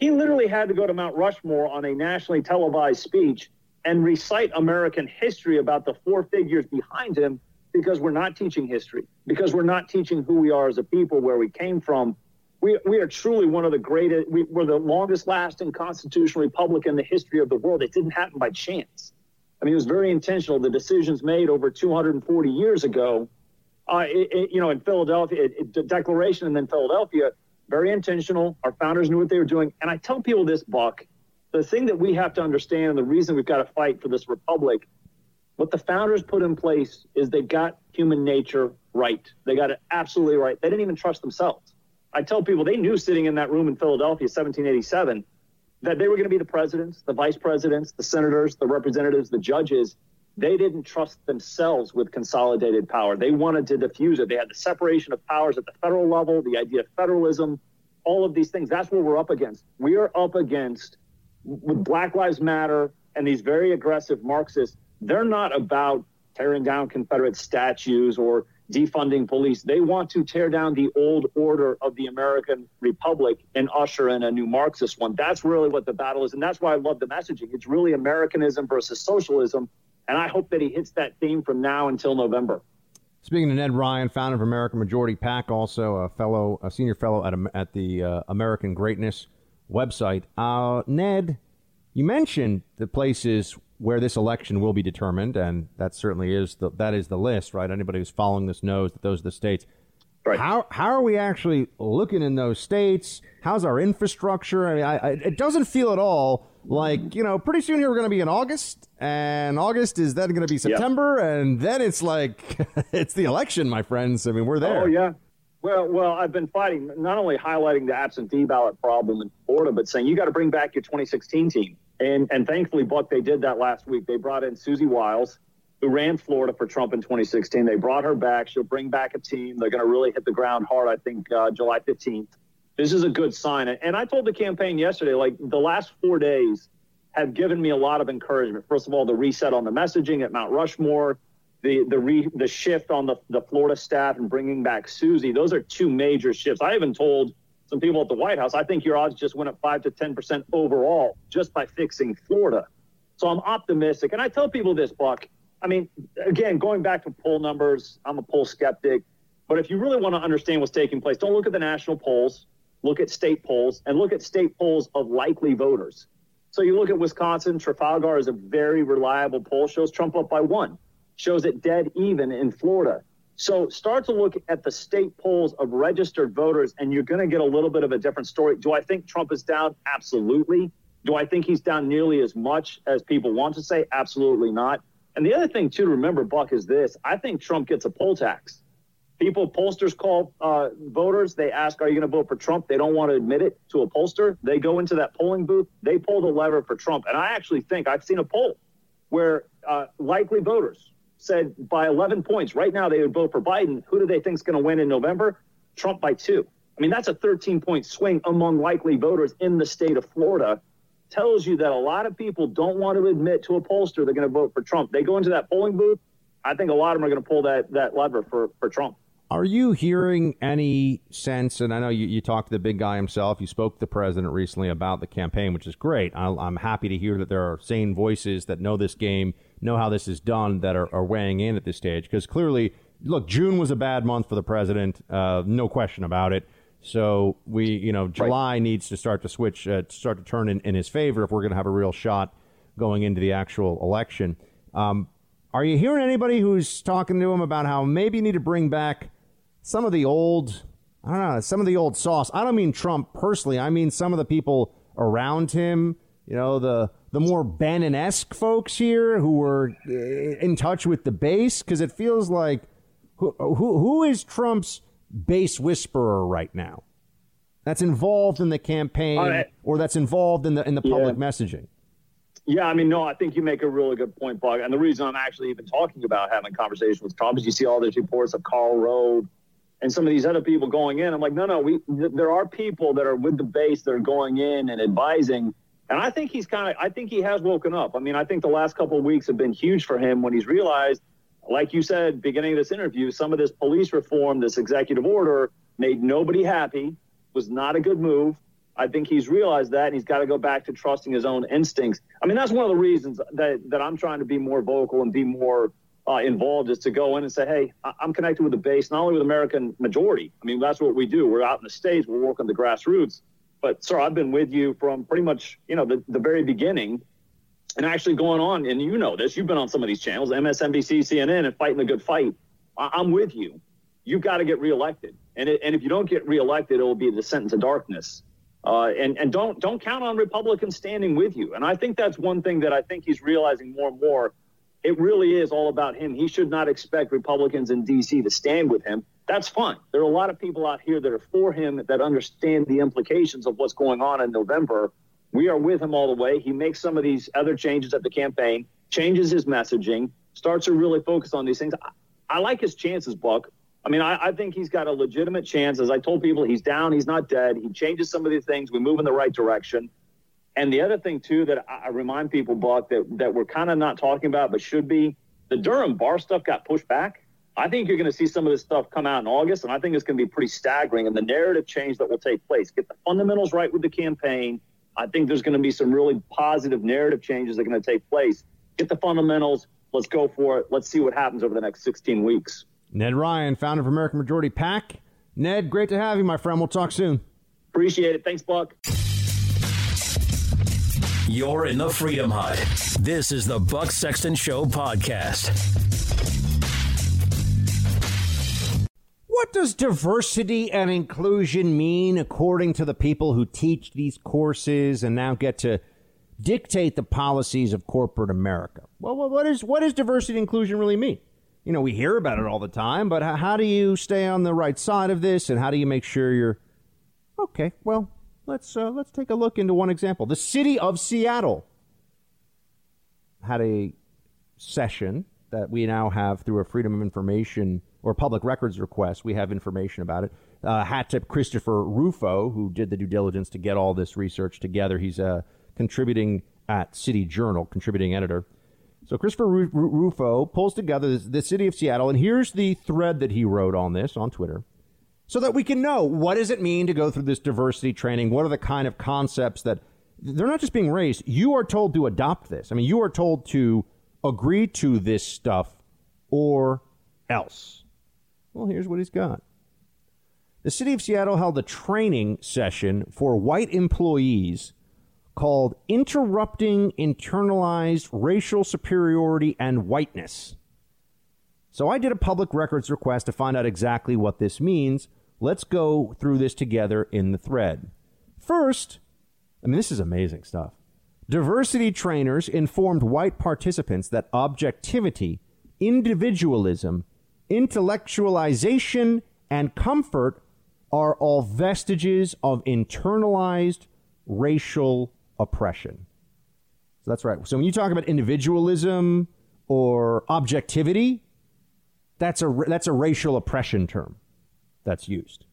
He literally had to go to Mount Rushmore on a nationally televised speech and recite American history about the four figures behind him because we're not teaching history, because we're not teaching who we are as a people, where we came from. We, we are truly one of the greatest, we, we're the longest lasting constitutional republic in the history of the world. It didn't happen by chance. I mean, it was very intentional. The decisions made over 240 years ago, uh, it, it, you know, in Philadelphia, it, the Declaration and then Philadelphia, very intentional. Our founders knew what they were doing. And I tell people this, Buck, the thing that we have to understand and the reason we've got to fight for this republic, what the founders put in place is they got human nature right. They got it absolutely right. They didn't even trust themselves. I tell people they knew sitting in that room in Philadelphia, 1787, that they were going to be the presidents, the vice presidents, the senators, the representatives, the judges. they didn't trust themselves with consolidated power. They wanted to diffuse it. They had the separation of powers at the federal level, the idea of federalism, all of these things. That's what we're up against. We are up against with Black Lives Matter and these very aggressive Marxists. They're not about tearing down Confederate statues or defunding police. They want to tear down the old order of the American Republic and usher in a new Marxist one. That's really what the battle is. And that's why I love the messaging. It's really Americanism versus socialism. And I hope that he hits that theme from now until November. Speaking to Ned Ryan, founder of American Majority PAC, also a fellow, a senior fellow at, at the uh, American Greatness website. Uh, Ned, you mentioned the places where this election will be determined, and that certainly is the, that is the list, right? Anybody who's following this knows that those are the states. Right. How how are we actually looking in those states? How's our infrastructure? I mean, I, I, it doesn't feel at all like you know. Pretty soon here we're going to be in August, and August is then going to be September, and then it's like it's the election, my friends. I mean, we're there. Oh yeah. Well, well, I've been fighting not only highlighting the absentee ballot problem in Florida, but saying you got to bring back your 2016 team. And and thankfully, Buck, they did that last week. They brought in Susie Wiles, who ran Florida for Trump in 2016. They brought her back. She'll bring back a team. They're going to really hit the ground hard. I think uh, July 15th. This is a good sign. And I told the campaign yesterday, like the last four days have given me a lot of encouragement. First of all, the reset on the messaging at Mount Rushmore, the the re, the shift on the the Florida staff and bringing back Susie. Those are two major shifts. I even told some people at the White House, I think your odds just went up five to 10% overall just by fixing Florida. So I'm optimistic. And I tell people this, Buck. I mean, again, going back to poll numbers, I'm a poll skeptic. But if you really want to understand what's taking place, don't look at the national polls, look at state polls, and look at state polls of likely voters. So you look at Wisconsin, Trafalgar is a very reliable poll, shows Trump up by one, shows it dead even in Florida. So start to look at the state polls of registered voters, and you're going to get a little bit of a different story. Do I think Trump is down? Absolutely. Do I think he's down nearly as much as people want to say? Absolutely not. And the other thing, too, to remember, Buck, is this I think Trump gets a poll tax. People, pollsters call uh, voters. They ask, Are you going to vote for Trump? They don't want to admit it to a pollster. They go into that polling booth. They pull the lever for Trump. And I actually think I've seen a poll where uh, likely voters, said by 11 points, right now they would vote for Biden. Who do they think is going to win in November? Trump by two. I mean, that's a 13 point swing among likely voters in the state of Florida. Tells you that a lot of people don't want to admit to a pollster they're going to vote for Trump. They go into that polling booth. I think a lot of them are going to pull that, that lever for, for Trump. Are you hearing any sense? And I know you, you talked to the big guy himself. You spoke to the president recently about the campaign, which is great. I, I'm happy to hear that there are sane voices that know this game, know how this is done, that are, are weighing in at this stage. Because clearly, look, June was a bad month for the president, uh, no question about it. So we, you know, July right. needs to start to switch, uh, start to turn in, in his favor if we're going to have a real shot going into the actual election. Um, are you hearing anybody who's talking to him about how maybe you need to bring back some of the old, I don't know, some of the old sauce. I don't mean Trump personally. I mean some of the people around him. You know, the the more Bannon-esque folks here who were eh, in touch with the base, because it feels like who, who who is Trump's base whisperer right now? That's involved in the campaign, right. or that's involved in the in the public yeah. messaging. Yeah, I mean, no, I think you make a really good point, Buck. And the reason I'm actually even talking about having a conversation with Trump is you see all these reports of Karl Rove and some of these other people going in. I'm like, no, no, we th- there are people that are with the base that are going in and advising. And I think he's kind of, I think he has woken up. I mean, I think the last couple of weeks have been huge for him when he's realized, like you said, beginning of this interview, some of this police reform, this executive order made nobody happy, was not a good move. I think he's realized that and he's got to go back to trusting his own instincts. I mean, that's one of the reasons that, that I'm trying to be more vocal and be more uh, involved is to go in and say, hey, I'm connected with the base, not only with American majority. I mean, that's what we do. We're out in the states. We're working the grassroots. But sir, I've been with you from pretty much you know the, the very beginning, and actually going on. And you know this. You've been on some of these channels, MSNBC, CNN, and fighting a good fight. I, am with you. You've got to get reelected, and it, and if you don't get reelected, it will be the sentence of darkness. Uh, and and don't don't count on Republicans standing with you. And I think that's one thing that I think he's realizing more and more it really is all about him. He should not expect Republicans in D.C. to stand with him. That's fine. There are a lot of people out here that are for him that understand the implications of what's going on in November. We are with him all the way. He makes some of these other changes at the campaign, changes his messaging, starts to really focus on these things, I, I like his chances, Buck. I mean, I, I, think he's got a legitimate chance. As I told people, he's down, he's not dead. He changes some of these things. We move in the right direction. And the other thing too that I, remind people, Buck, that that we're kind of not talking about, but should be, the Durham Barr stuff got pushed back. I think you're going to see some of this stuff come out in August, and I think it's going to be pretty staggering. And the narrative change that will take place, get the fundamentals right with the campaign. I think there's going to be some really positive narrative changes that are going to take place. Get the fundamentals. Let's go for it. Let's see what happens over the next 16 weeks. Ned Ryan, founder of American Majority PAC. Ned, great to have you, my friend. We'll talk soon. Appreciate it. Thanks, Buck. You're in the Freedom Hut. This is the Buck Sexton Show podcast. What does diversity and inclusion mean according to the people who teach these courses and now get to dictate the policies of corporate America? Well, what is what does diversity and inclusion really mean? You know, we hear about it all the time, but how do you stay on the right side of this and how do you make sure you're okay? Well, let's uh, let's take a look into one example. The city of Seattle had a session that we now have through a Freedom of Information or public records request. We have information about it. Uh, hat tip Christopher Rufo, who did the due diligence to get all this research together. He's uh, contributing at City Journal, contributing editor. So Christopher Rufo pulls together the city of Seattle, and here's the thread that he wrote on this on Twitter so that we can know what does it mean to go through this diversity training? What are the kind of concepts that they're not just being raised. You are told to adopt this. I mean, you are told to agree to this stuff or else. Well, here's what he's got. The city of Seattle held a training session for white employees called Interrupting Internalized Racial Superiority and Whiteness. So I did a public records request to find out exactly what this means. Let's go through this together in the thread. First, I mean, this is amazing stuff. Diversity trainers informed white participants that objectivity, individualism, intellectualization, and comfort are all vestiges of internalized racial oppression. So that's right. So when you talk about individualism or objectivity, that's a that's a racial oppression term that's used.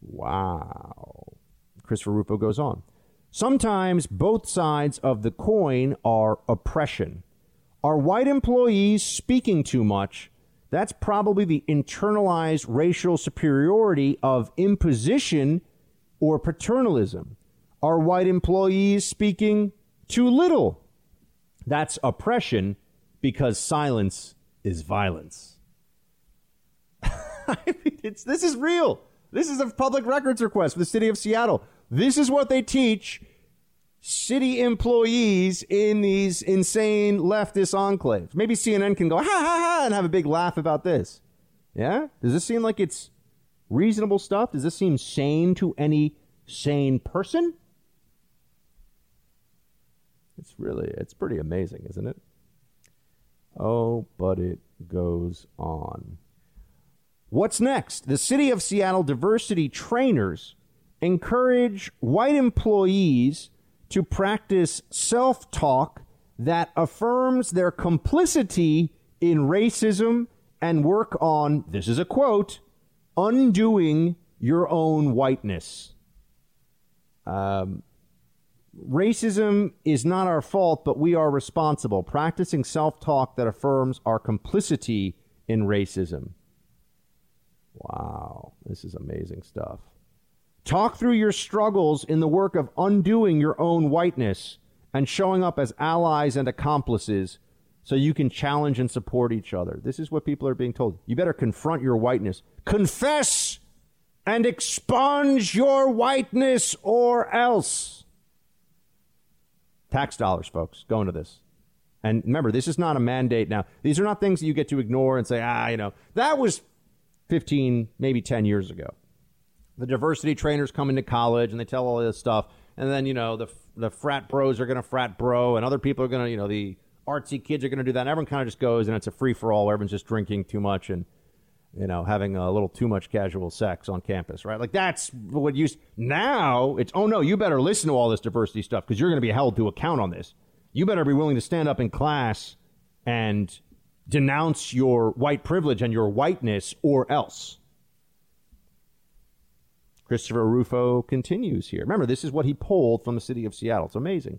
Wow. Christopher Rufo goes on. Sometimes both sides of the coin are oppression. Are white employees speaking too much? That's probably the internalized racial superiority of imposition or paternalism. Are white employees speaking too little? That's oppression because silence is violence. it's, this is real. This is a public records request for the city of Seattle. This is what they teach city employees in these insane leftist enclaves. Maybe CNN can go, ha ha ha, and have a big laugh about this. Yeah? Does this seem like it's reasonable stuff? Does this seem sane to any sane person? It's really, it's pretty amazing, isn't it? Oh, but it goes on. What's next? The City of Seattle diversity trainers encourage white employees to practice self talk that affirms their complicity in racism and work on, this is a quote, undoing your own whiteness. Um, racism is not our fault, but we are responsible. Practicing self talk that affirms our complicity in racism. Wow, this is amazing stuff. Talk through your struggles in the work of undoing your own whiteness and showing up as allies and accomplices so you can challenge and support each other. This is what people are being told. You better confront your whiteness. Confess and expunge your whiteness or else. Tax dollars, folks, go into this. And remember, this is not a mandate now. These are not things that you get to ignore and say, ah, you know, that was 15, maybe 10 years ago the diversity trainers come into college and they tell all this stuff, and then you know the the frat bros are going to frat bro, and other people are going to you know the artsy kids are going to do that. And everyone kind of just goes, and it's a free for all. Everyone's just drinking too much and you know having a little too much casual sex on campus, right? Like that's what used. Now it's oh no, you better listen to all this diversity stuff because you're going to be held to account on this. You better be willing to stand up in class and denounce your white privilege and your whiteness or else. Christopher Rufo continues here. Remember, this is what he pulled from the city of Seattle. It's amazing.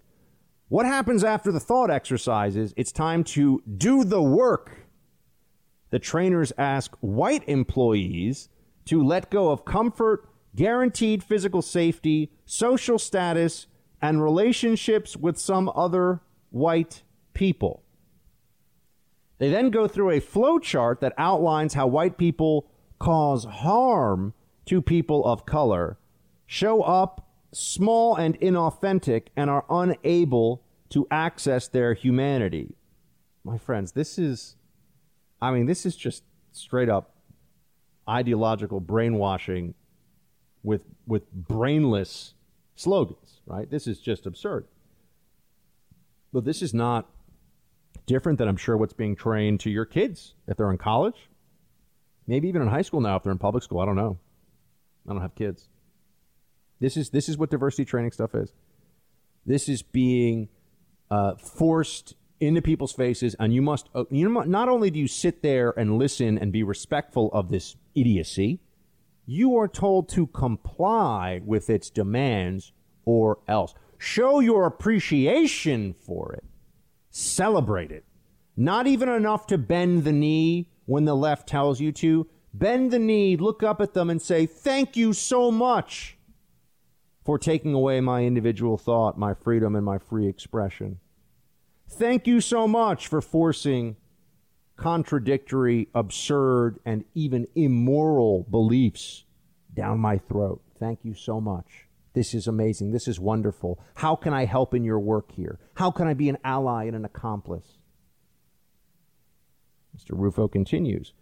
What happens after the thought exercises? It's time to do the work. The trainers ask white employees to let go of comfort, guaranteed physical safety, social status, and relationships with some other white people. They then go through a flow chart that outlines how white people cause harm to people of color, show up small and inauthentic, and are unable to access their humanity. My friends, this is, I mean, this is just straight up ideological brainwashing with, with brainless slogans, right? This is just absurd. But this is not different than I'm sure what's being trained to your kids if they're in college, maybe even in high school now if they're in public school. I don't know. I don't have kids. This is this is what diversity training stuff is. This is being uh, forced into people's faces, and you must. Uh, you know, not only do you sit there and listen and be respectful of this idiocy, you are told to comply with its demands or else. Show your appreciation for it. Celebrate it. Not even enough to bend the knee when the left tells you to. Bend the knee, look up at them, and say, Thank you so much for taking away my individual thought, my freedom, and my free expression. Thank you so much for forcing contradictory, absurd, and even immoral beliefs down my throat. Thank you so much. This is amazing. This is wonderful. How can I help in your work here? How can I be an ally and an accomplice? Mr. Rufo continues.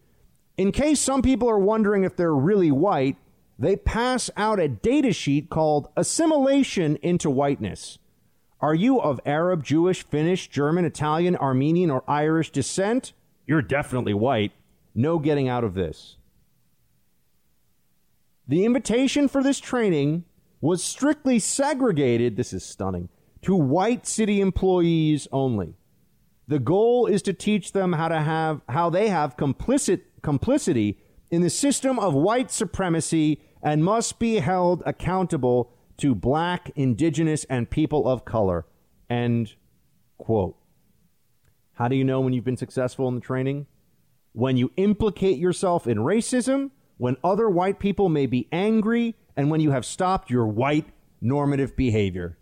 In case some people are wondering if they're really white, they pass out a data sheet called Assimilation into Whiteness. Are you of Arab, Jewish, Finnish, German, Italian, Armenian, or Irish descent? You're definitely white. No getting out of this. The invitation for this training was strictly segregated, this is stunning, to white city employees only. The goal is to teach them how to have how they have complicit complicity in the system of white supremacy and must be held accountable to black, indigenous, and people of color. End quote. How do you know when you've been successful in the training? When you implicate yourself in racism, when other white people may be angry, and when you have stopped your white normative behavior.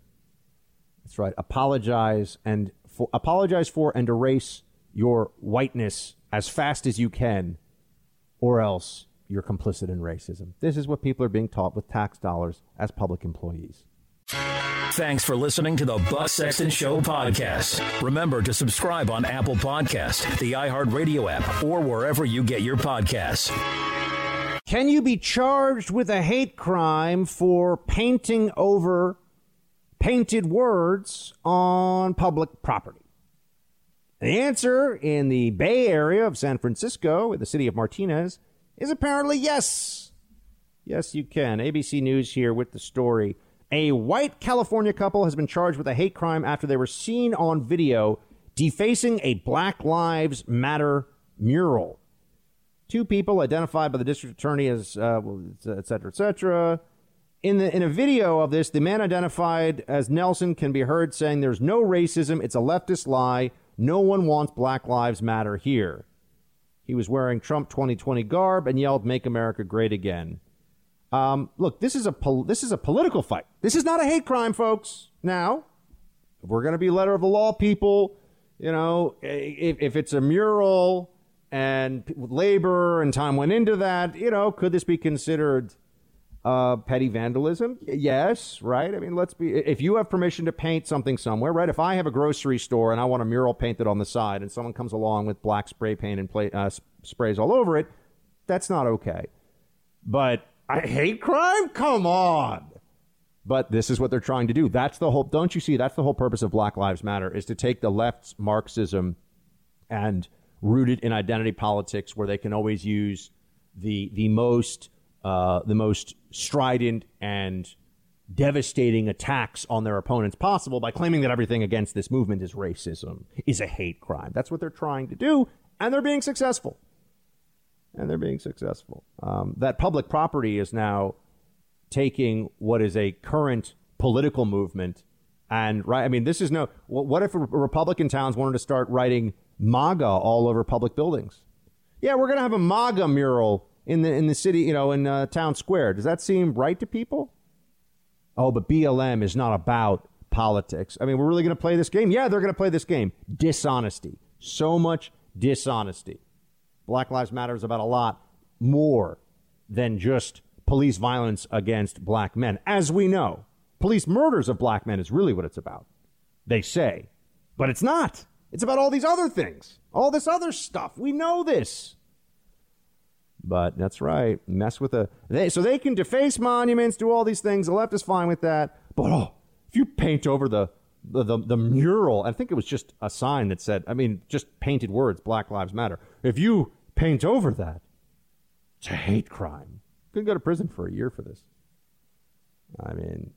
That's right. Apologize and for, apologize for and erase your whiteness as fast as you can, or else you're complicit in racism. This is what people are being taught with tax dollars as public employees. Thanks for listening to the Buck Sexton Show podcast. Remember to subscribe on Apple Podcast, the iHeartRadio app, or wherever you get your podcasts. Can you be charged with a hate crime for painting over painted words on public property? The answer in the Bay Area of San Francisco, in the city of Martinez, is apparently yes. Yes, you can. ABC News here with the story. A white California couple has been charged with a hate crime after they were seen on video defacing a Black Lives Matter mural. Two people identified by the district attorney as, uh, et cetera, et cetera. In, the, in a video of this, the man identified as Nelson can be heard saying there's no racism, it's a leftist lie. No one wants Black Lives Matter here. He was wearing Trump 2020 garb and yelled, Make America Great Again. Um, look, this is, a pol- this is a political fight. This is not a hate crime, folks. Now, if we're going to be letter of the law people, you know, if, if it's a mural and labor and time went into that. You know, could this be considered uh, petty vandalism? Yes, right. I mean, let's be. If you have permission to paint something somewhere, right? If I have a grocery store and I want a mural painted on the side, and someone comes along with black spray paint and play, uh, sprays all over it, that's not okay. But I hate crime. Come on. But this is what they're trying to do. That's the whole. Don't you see? That's the whole purpose of Black Lives Matter is to take the left's Marxism and rooted in identity politics where they can always use the the most uh, the most strident and devastating attacks on their opponents possible by claiming that everything against this movement is racism, is a hate crime. That's what they're trying to do, and they're being successful. And they're being successful. Um, that public property is now taking what is a current political movement and right. I mean, this is no. What if Republican towns wanted to start writing MAGA all over public buildings? Yeah, we're going to have a MAGA mural in the in the city, you know, in uh, town square. Does that seem right to people? Oh, but BLM is not about politics. I mean, we're really going to play this game? Yeah, they're going to play this game. Dishonesty. So much dishonesty. Black Lives Matter is about a lot more than just police violence against black men, as we know. Police murders of black men is really what it's about. They say. But it's not. It's about all these other things, all this other stuff. We know this. But that's right. Mess with a they so they can deface monuments, do all these things. The left is fine with that. But oh, if you paint over the the, the, the mural, I think it was just a sign that said, I mean, just painted words, Black Lives Matter. If you paint over that, it's a hate crime. You Could go to prison for a year for this. I mean,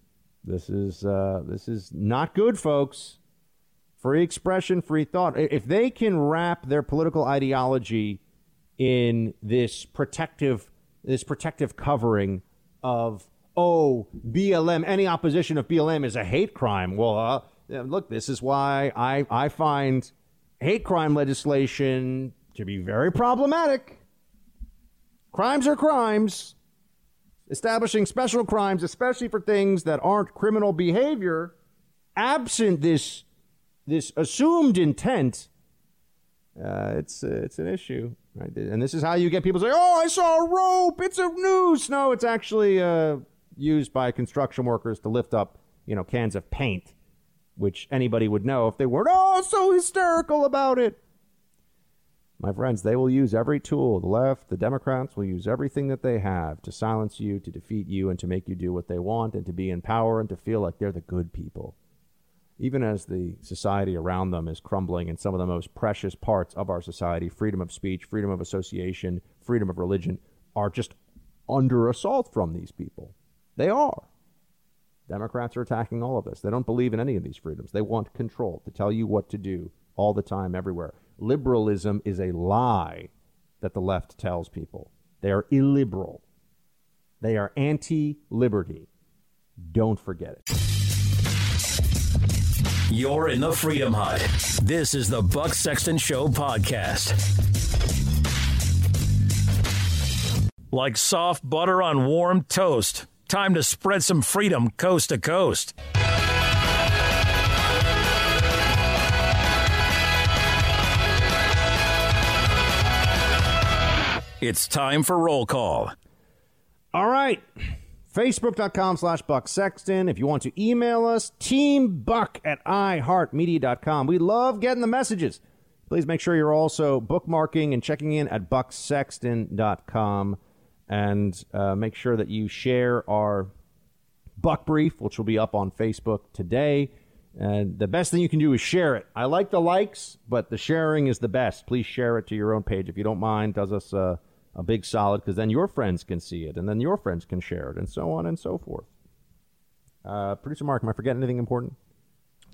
this is uh, this is not good, folks. Free expression, free thought. If they can wrap their political ideology in this protective this protective covering of oh BLM, any opposition of BLM is a hate crime. Well, uh, look, this is why I I find hate crime legislation to be very problematic. Crimes are crimes establishing special crimes, especially for things that aren't criminal behavior, absent this this assumed intent, uh, it's uh, it's an issue, right? And this is how you get people say, "Oh, I saw a rope. It's a noose." No, it's actually uh, used by construction workers to lift up, you know, cans of paint, which anybody would know if they weren't oh so hysterical about it. My friends, they will use every tool. The left, the Democrats will use everything that they have to silence you, to defeat you, and to make you do what they want, and to be in power and to feel like they're the good people. Even as the society around them is crumbling and some of the most precious parts of our society freedom of speech, freedom of association, freedom of religion are just under assault from these people. They are. Democrats are attacking all of this. They don't believe in any of these freedoms. They want control to tell you what to do all the time, everywhere liberalism is a lie that the left tells people. They are illiberal. They are anti liberty. Don't forget it. You're in the Freedom Hut. This is the Buck Sexton Show podcast. Like soft butter on warm toast. Time to spread some freedom coast to coast. It's time for roll call. All right. Facebook.com slash Buck Sexton. If you want to email us, teambuck at iheartmedia.com. We love getting the messages. Please make sure you're also bookmarking and checking in at bucksexton.com. And uh, make sure that you share our Buck Brief, which will be up on Facebook today. And the best thing you can do is share it. I like the likes, but the sharing is the best. Please share it to your own page if you don't mind. Does us uh, a big solid because then your friends can see it and then your friends can share it and so on and so forth. Uh, Producer Mark, am I forgetting anything important?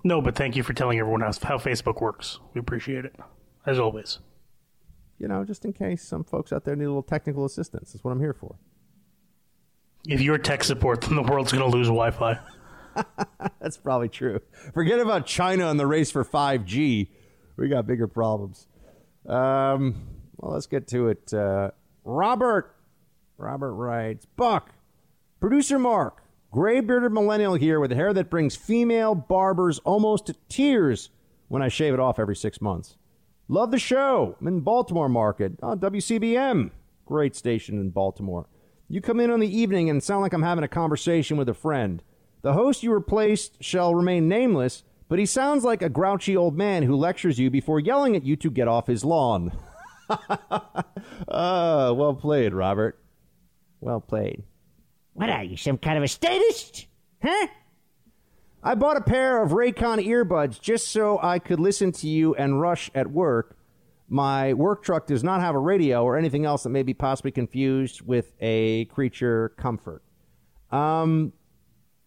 No, but thank you for telling everyone else how Facebook works. We appreciate it, as always. You know, just in case some folks out there need a little technical assistance. That's what I'm here for. If you're tech support, then the world's going to lose Wi Fi. That's probably true. Forget about China and the race for 5G. We got bigger problems. Um, well, let's get to it. Uh, Robert. Robert writes Buck, producer Mark, gray bearded millennial here with hair that brings female barbers almost to tears when I shave it off every six months. Love the show. I'm in Baltimore market. Oh, WCBM. Great station in Baltimore. You come in on the evening and sound like I'm having a conversation with a friend. The host you replaced shall remain nameless, but he sounds like a grouchy old man who lectures you before yelling at you to get off his lawn. uh, well played, Robert. Well played. What are you, some kind of a statist? Huh? I bought a pair of Raycon earbuds just so I could listen to you and Rush at work. My work truck does not have a radio or anything else that may be possibly confused with a creature comfort. Um,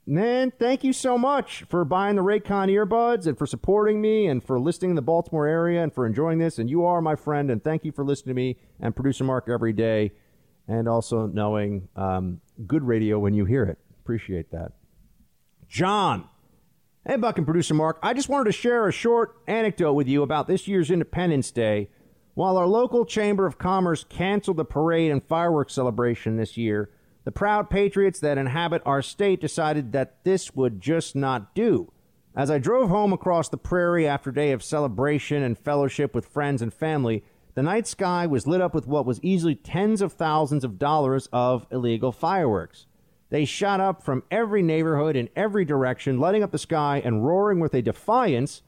man, thank you so much for buying the Raycon earbuds and for supporting me and for listening in the Baltimore area and for enjoying this. And you are my friend, and thank you for listening to me and producer Mark every day, and also knowing um, good radio when you hear it. Appreciate that. John. Hey, Buck and producer Mark. I just wanted to share a short anecdote with you about this year's Independence Day. While our local Chamber of Commerce canceled the parade and fireworks celebration this year, the proud patriots that inhabit our state decided that this would just not do. As I drove home across the prairie after a day of celebration and fellowship with friends and family, the night sky was lit up with what was easily tens of thousands of dollars of illegal fireworks. They shot up from every neighborhood in every direction, lighting up the sky and roaring with a defiance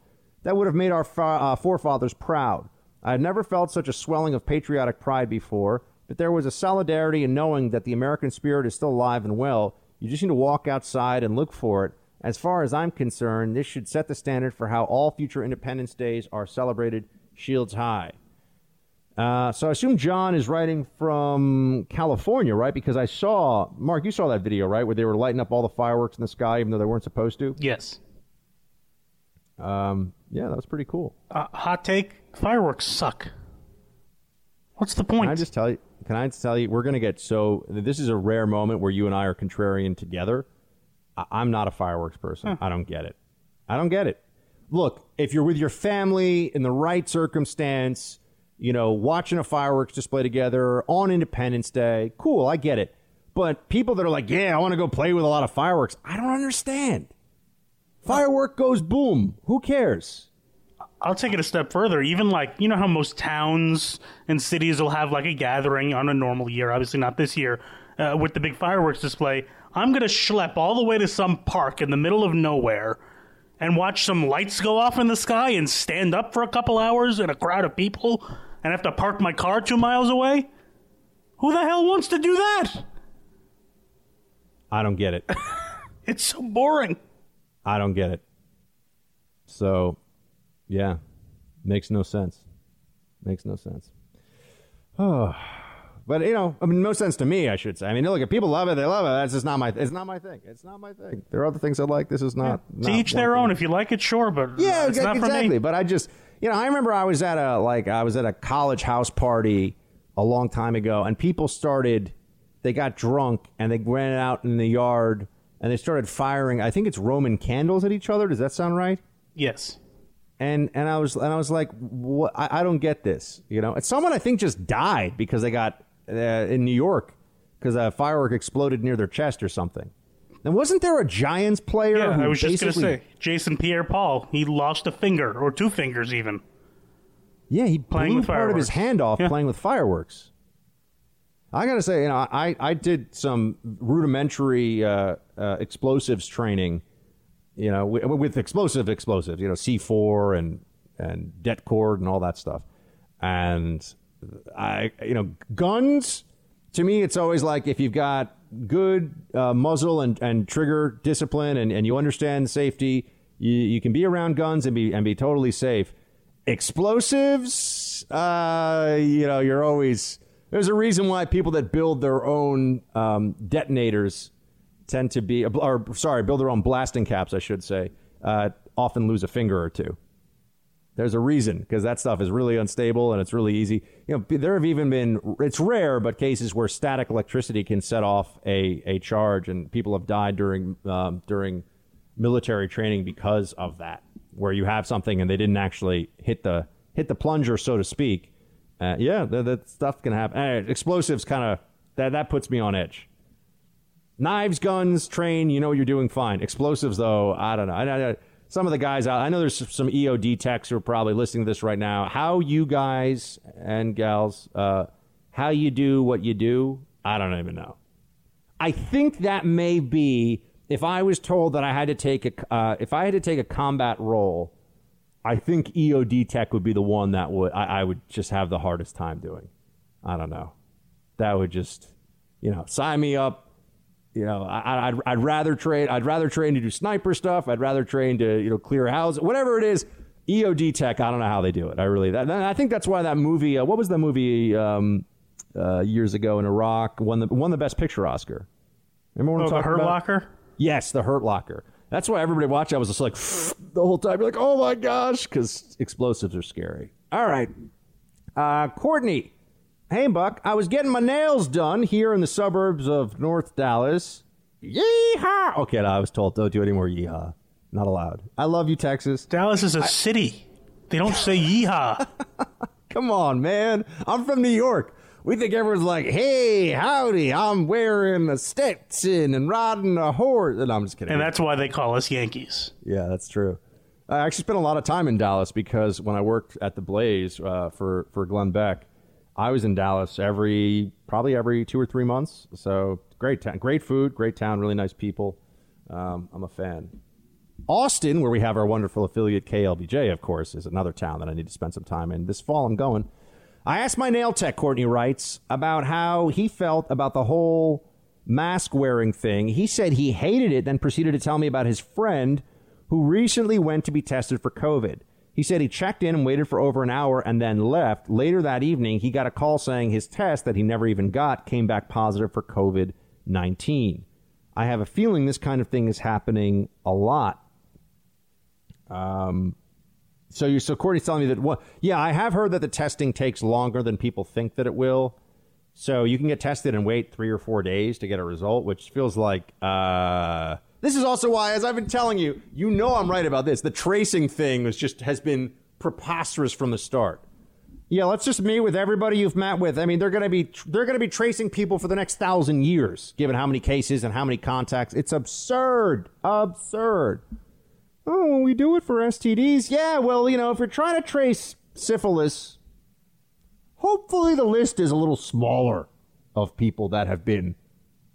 that would have made our fa- uh, forefathers proud. I had never felt such a swelling of patriotic pride before, but there was a solidarity in knowing that the American spirit is still alive and well. You just need to walk outside and look for it. As far as I'm concerned, this should set the standard for how all future Independence Days are celebrated, shields high. Uh, so I assume John is writing from California, right? Because I saw, Mark, you saw that video, right? Where they were lighting up all the fireworks in the sky even though they weren't supposed to? Yes. Um, yeah, that was pretty cool. Uh, hot take: fireworks suck. What's the point? Can I just tell you? Can I tell you? We're gonna get so. This is a rare moment where you and I are contrarian together. I, I'm not a fireworks person. I don't get it. I don't get it. Look, if you're with your family in the right circumstance, you know, watching a fireworks display together on Independence Day, cool. I get it. But people that are like, yeah, I want to go play with a lot of fireworks, I don't understand. Firework goes boom. Who cares? I'll take it a step further. Even like you know how most towns and cities will have like a gathering on a normal year. Obviously not this year uh, with the big fireworks display. I'm gonna schlep all the way to some park in the middle of nowhere and watch some lights go off in the sky and stand up for a couple hours in a crowd of people and have to park my car two miles away. Who the hell wants to do that? I don't get it. it's so boring. I don't get it. So, yeah, makes no sense. Makes no sense. Oh, but you know, I mean, no sense to me. I should say. I mean, look, if people love it, they love it. That's just not my. It's not my thing. It's not my thing. There are other things I like. This is not. to not each their thing. own. If you like it, sure, but Yeah, it's exa- not for exactly. me. But I just, you know, I remember I was at a like I was at a college house party a long time ago, and people started. They got drunk and they went out in the yard and they started firing. I think it's Roman candles at each other. Does that sound right? Yes. And and I was and I was like, what? I, I don't get this. You know, and someone I think just died because they got uh, in New York because a firework exploded near their chest or something. And wasn't there a Giants player? Yeah, I was just going to say Jason Pierre-Paul. He lost a finger or two fingers even. Yeah, he Playing blew part of his hand off Yeah. playing with fireworks. I gotta say, you know, I, I did some rudimentary uh, uh, explosives training, you know, with, with explosive explosives, you know, C four and and det cord and all that stuff, and I, you know, guns. To me, it's always like if you've got good uh, muzzle and, and trigger discipline and, and you understand safety, you, you can be around guns and be and be totally safe. Explosives, uh, you know, you're always there's a reason why people that build their own um, detonators tend to be, or sorry, build their own blasting caps, I should say, uh, often lose a finger or two. There's a reason because that stuff is really unstable and it's really easy. You know, there have even been it's rare, but cases where static electricity can set off a, a charge, and people have died during um, during military training because of that. Where you have something and they didn't actually hit the hit the plunger, so to speak. Uh, yeah, that, that stuff can happen. Uh, explosives kind of that that puts me on edge. Knives, guns, train, you know what you're doing fine. Explosives, though, I don't know. I, I, some of the guys out, I know there's some EOD techs who are probably listening to this right now. How you guys and gals, uh, how you do what you do, I don't even know. I think that may be if I was told that I had to take a uh, if I had to take a combat role. I think EOD tech would be the one that would I, I would just have the hardest time doing. I don't know. That would just you know sign me up. You know, I, I'd, I'd rather train. I'd rather train to do sniper stuff. I'd rather train to you know clear houses, whatever it is. EOD tech. I don't know how they do it. I really. That, I think that's why that movie. Uh, what was the movie um, uh, years ago in Iraq? Won the won the best picture Oscar. Remember what Oh, the Hurt about? Locker? Yes, the Hurt Locker. That's why everybody watching. I was just like the whole time. You're like, oh my gosh, because explosives are scary. All right, uh, Courtney. Hey, Buck. I was getting my nails done here in the suburbs of North Dallas. Yeehaw! Okay, no, I was told don't do any more yeehaw. Not allowed. I love you, Texas. Dallas is a I- city. They don't say yeehaw. Come on, man. I'm from New York. We think everyone's like, hey, howdy, I'm wearing a Stetson and riding a horse. And I'm just kidding. and that's why they call us Yankees. Yeah, that's true. I actually spent a lot of time in Dallas because when I worked at the Blaze uh, for for Glenn Beck, I was in Dallas every probably every two or three months. So great town, great food, great town, really nice people. Um, I'm a fan. Austin, where we have our wonderful affiliate KLBJ, of course, is another town that I need to spend some time in. This fall, I'm going. I asked my nail tech, Courtney writes, about how he felt about the whole mask wearing thing. He said he hated it, then proceeded to tell me about his friend who recently went to be tested for COVID. He said he checked in and waited for over an hour and then left. Later that evening, he got a call saying his test that he never even got came back positive for COVID 19. I have a feeling this kind of thing is happening a lot. Um, so you're so Courtney's telling me that what? Yeah, I have heard that the testing takes longer than people think that it will. So you can get tested and wait three or four days to get a result, which feels like. Uh, this is also why, as I've been telling you, you know I'm right about this. The tracing thing was just has been preposterous from the start. Yeah, let's just meet with everybody you've met with. I mean, they're going to be they're going to be tracing people for the next thousand years, given how many cases and how many contacts. It's absurd, absurd. Oh, we do it for STDs. Yeah, well, you know, if you're trying to trace syphilis, hopefully the list is a little smaller of people that have been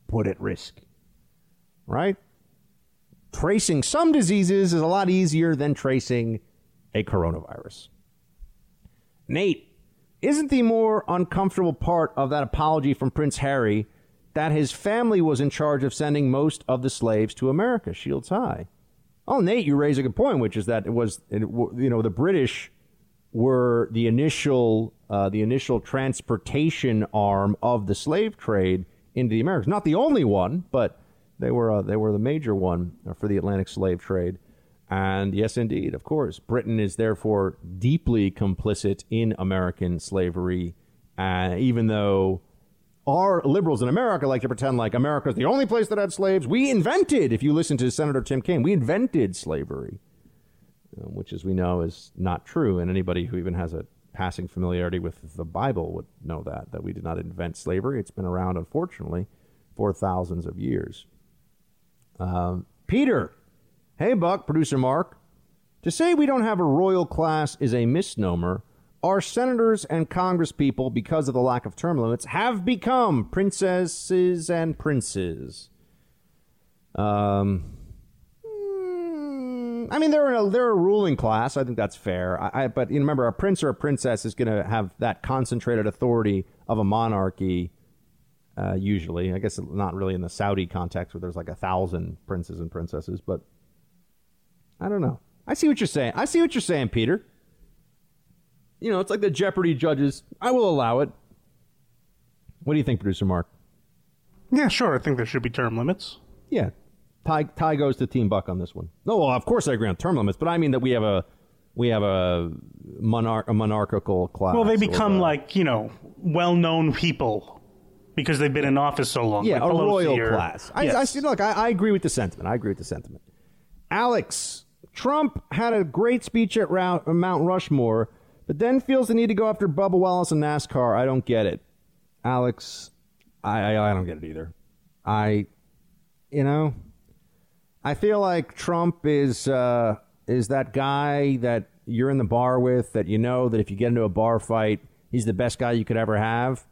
put at risk. Right? Tracing some diseases is a lot easier than tracing a coronavirus. Nate, isn't the more uncomfortable part of that apology from Prince Harry that his family was in charge of sending most of the slaves to America? Shields high. Oh, Nate, you raise a good point, which is that it was, you know, the British were the initial, uh, the initial transportation arm of the slave trade into the Americas. Not the only one, but they were, uh, they were the major one for the Atlantic slave trade. And yes, indeed, of course, Britain is therefore deeply complicit in American slavery, uh, even though our liberals in America like to pretend like America is the only place that had slaves. We invented, if you listen to Senator Tim Kaine, we invented slavery, uh, which, as we know, is not true. And anybody who even has a passing familiarity with the Bible would know that, that we did not invent slavery. It's been around, unfortunately, for thousands of years. Um, Peter, hey, Buck, producer Mark. To say we don't have a royal class is a misnomer our senators and congresspeople, because of the lack of term limits, have become princesses and princes. Um, mm, I mean, they're a they're a ruling class. I think that's fair. I, I, but you remember, a prince or a princess is going to have that concentrated authority of a monarchy. Uh, usually, I guess not really in the Saudi context where there's like a thousand princes and princesses, but I don't know. I see what you're saying. I see what you're saying, Peter you know, it's like the Jeopardy judges. I will allow it. What do you think, producer Mark? Yeah, sure. I think there should be term limits. Yeah. Tie, tie goes to Team Buck on this one. No, well, of course I agree on term limits, but I mean that we have a we have a, monarch, a monarchical class. Well, they become like you know well-known people because they've been in office so long. Yeah, like a royal or- class. I, Yes. I see. Look, I, I agree with the sentiment. I agree with the sentiment. Alex Trump had a great speech at Rou- Mount Rushmore, but then feels the need to go after Bubba Wallace and NASCAR. I don't get it, Alex. I, I I don't get it either. I, you know, I feel like Trump is uh, is that guy that you're in the bar with that you know that if you get into a bar fight, he's the best guy you could ever have.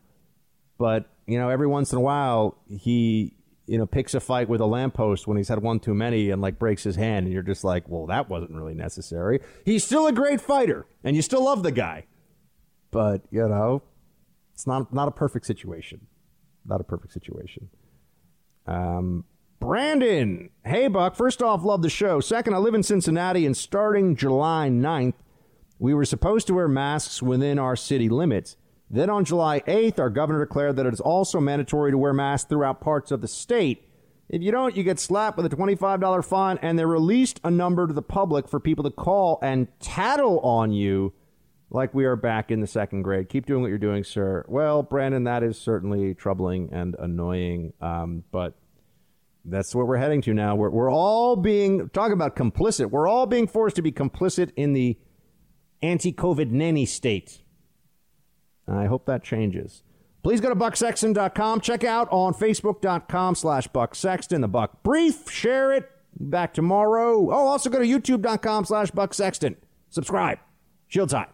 But you know, every once in a while, he you know picks a fight with a lamppost when he's had one too many and like breaks his hand, and you're just like, well, that wasn't really necessary. He's still a great fighter, and you still love the guy, but you know, it's not not a perfect situation. Not a perfect situation. Um, Brandon, hey Buck. First off, love the show. Second, I live in Cincinnati, and starting July 9th, we were supposed to wear masks within our city limits. Then on July 8th, our governor declared that it is also mandatory to wear masks throughout parts of the state. If you don't, you get slapped with a $25 fine, and they released a number to the public for people to call and tattle on you like we are back in the second grade. Keep doing what you're doing, sir. Well, Brandon, that is certainly troubling and annoying, um, but that's what we're heading to now. We're, we're all being, talk about complicit, we're all being forced to be complicit in the anti COVID nanny state. I hope that changes. Please go to bucksexton.com. Check out on facebook.com slash bucksexton, the Buck Brief. Share it. Back tomorrow. Oh, also go to youtube.com slash bucksexton. Subscribe. Shield time.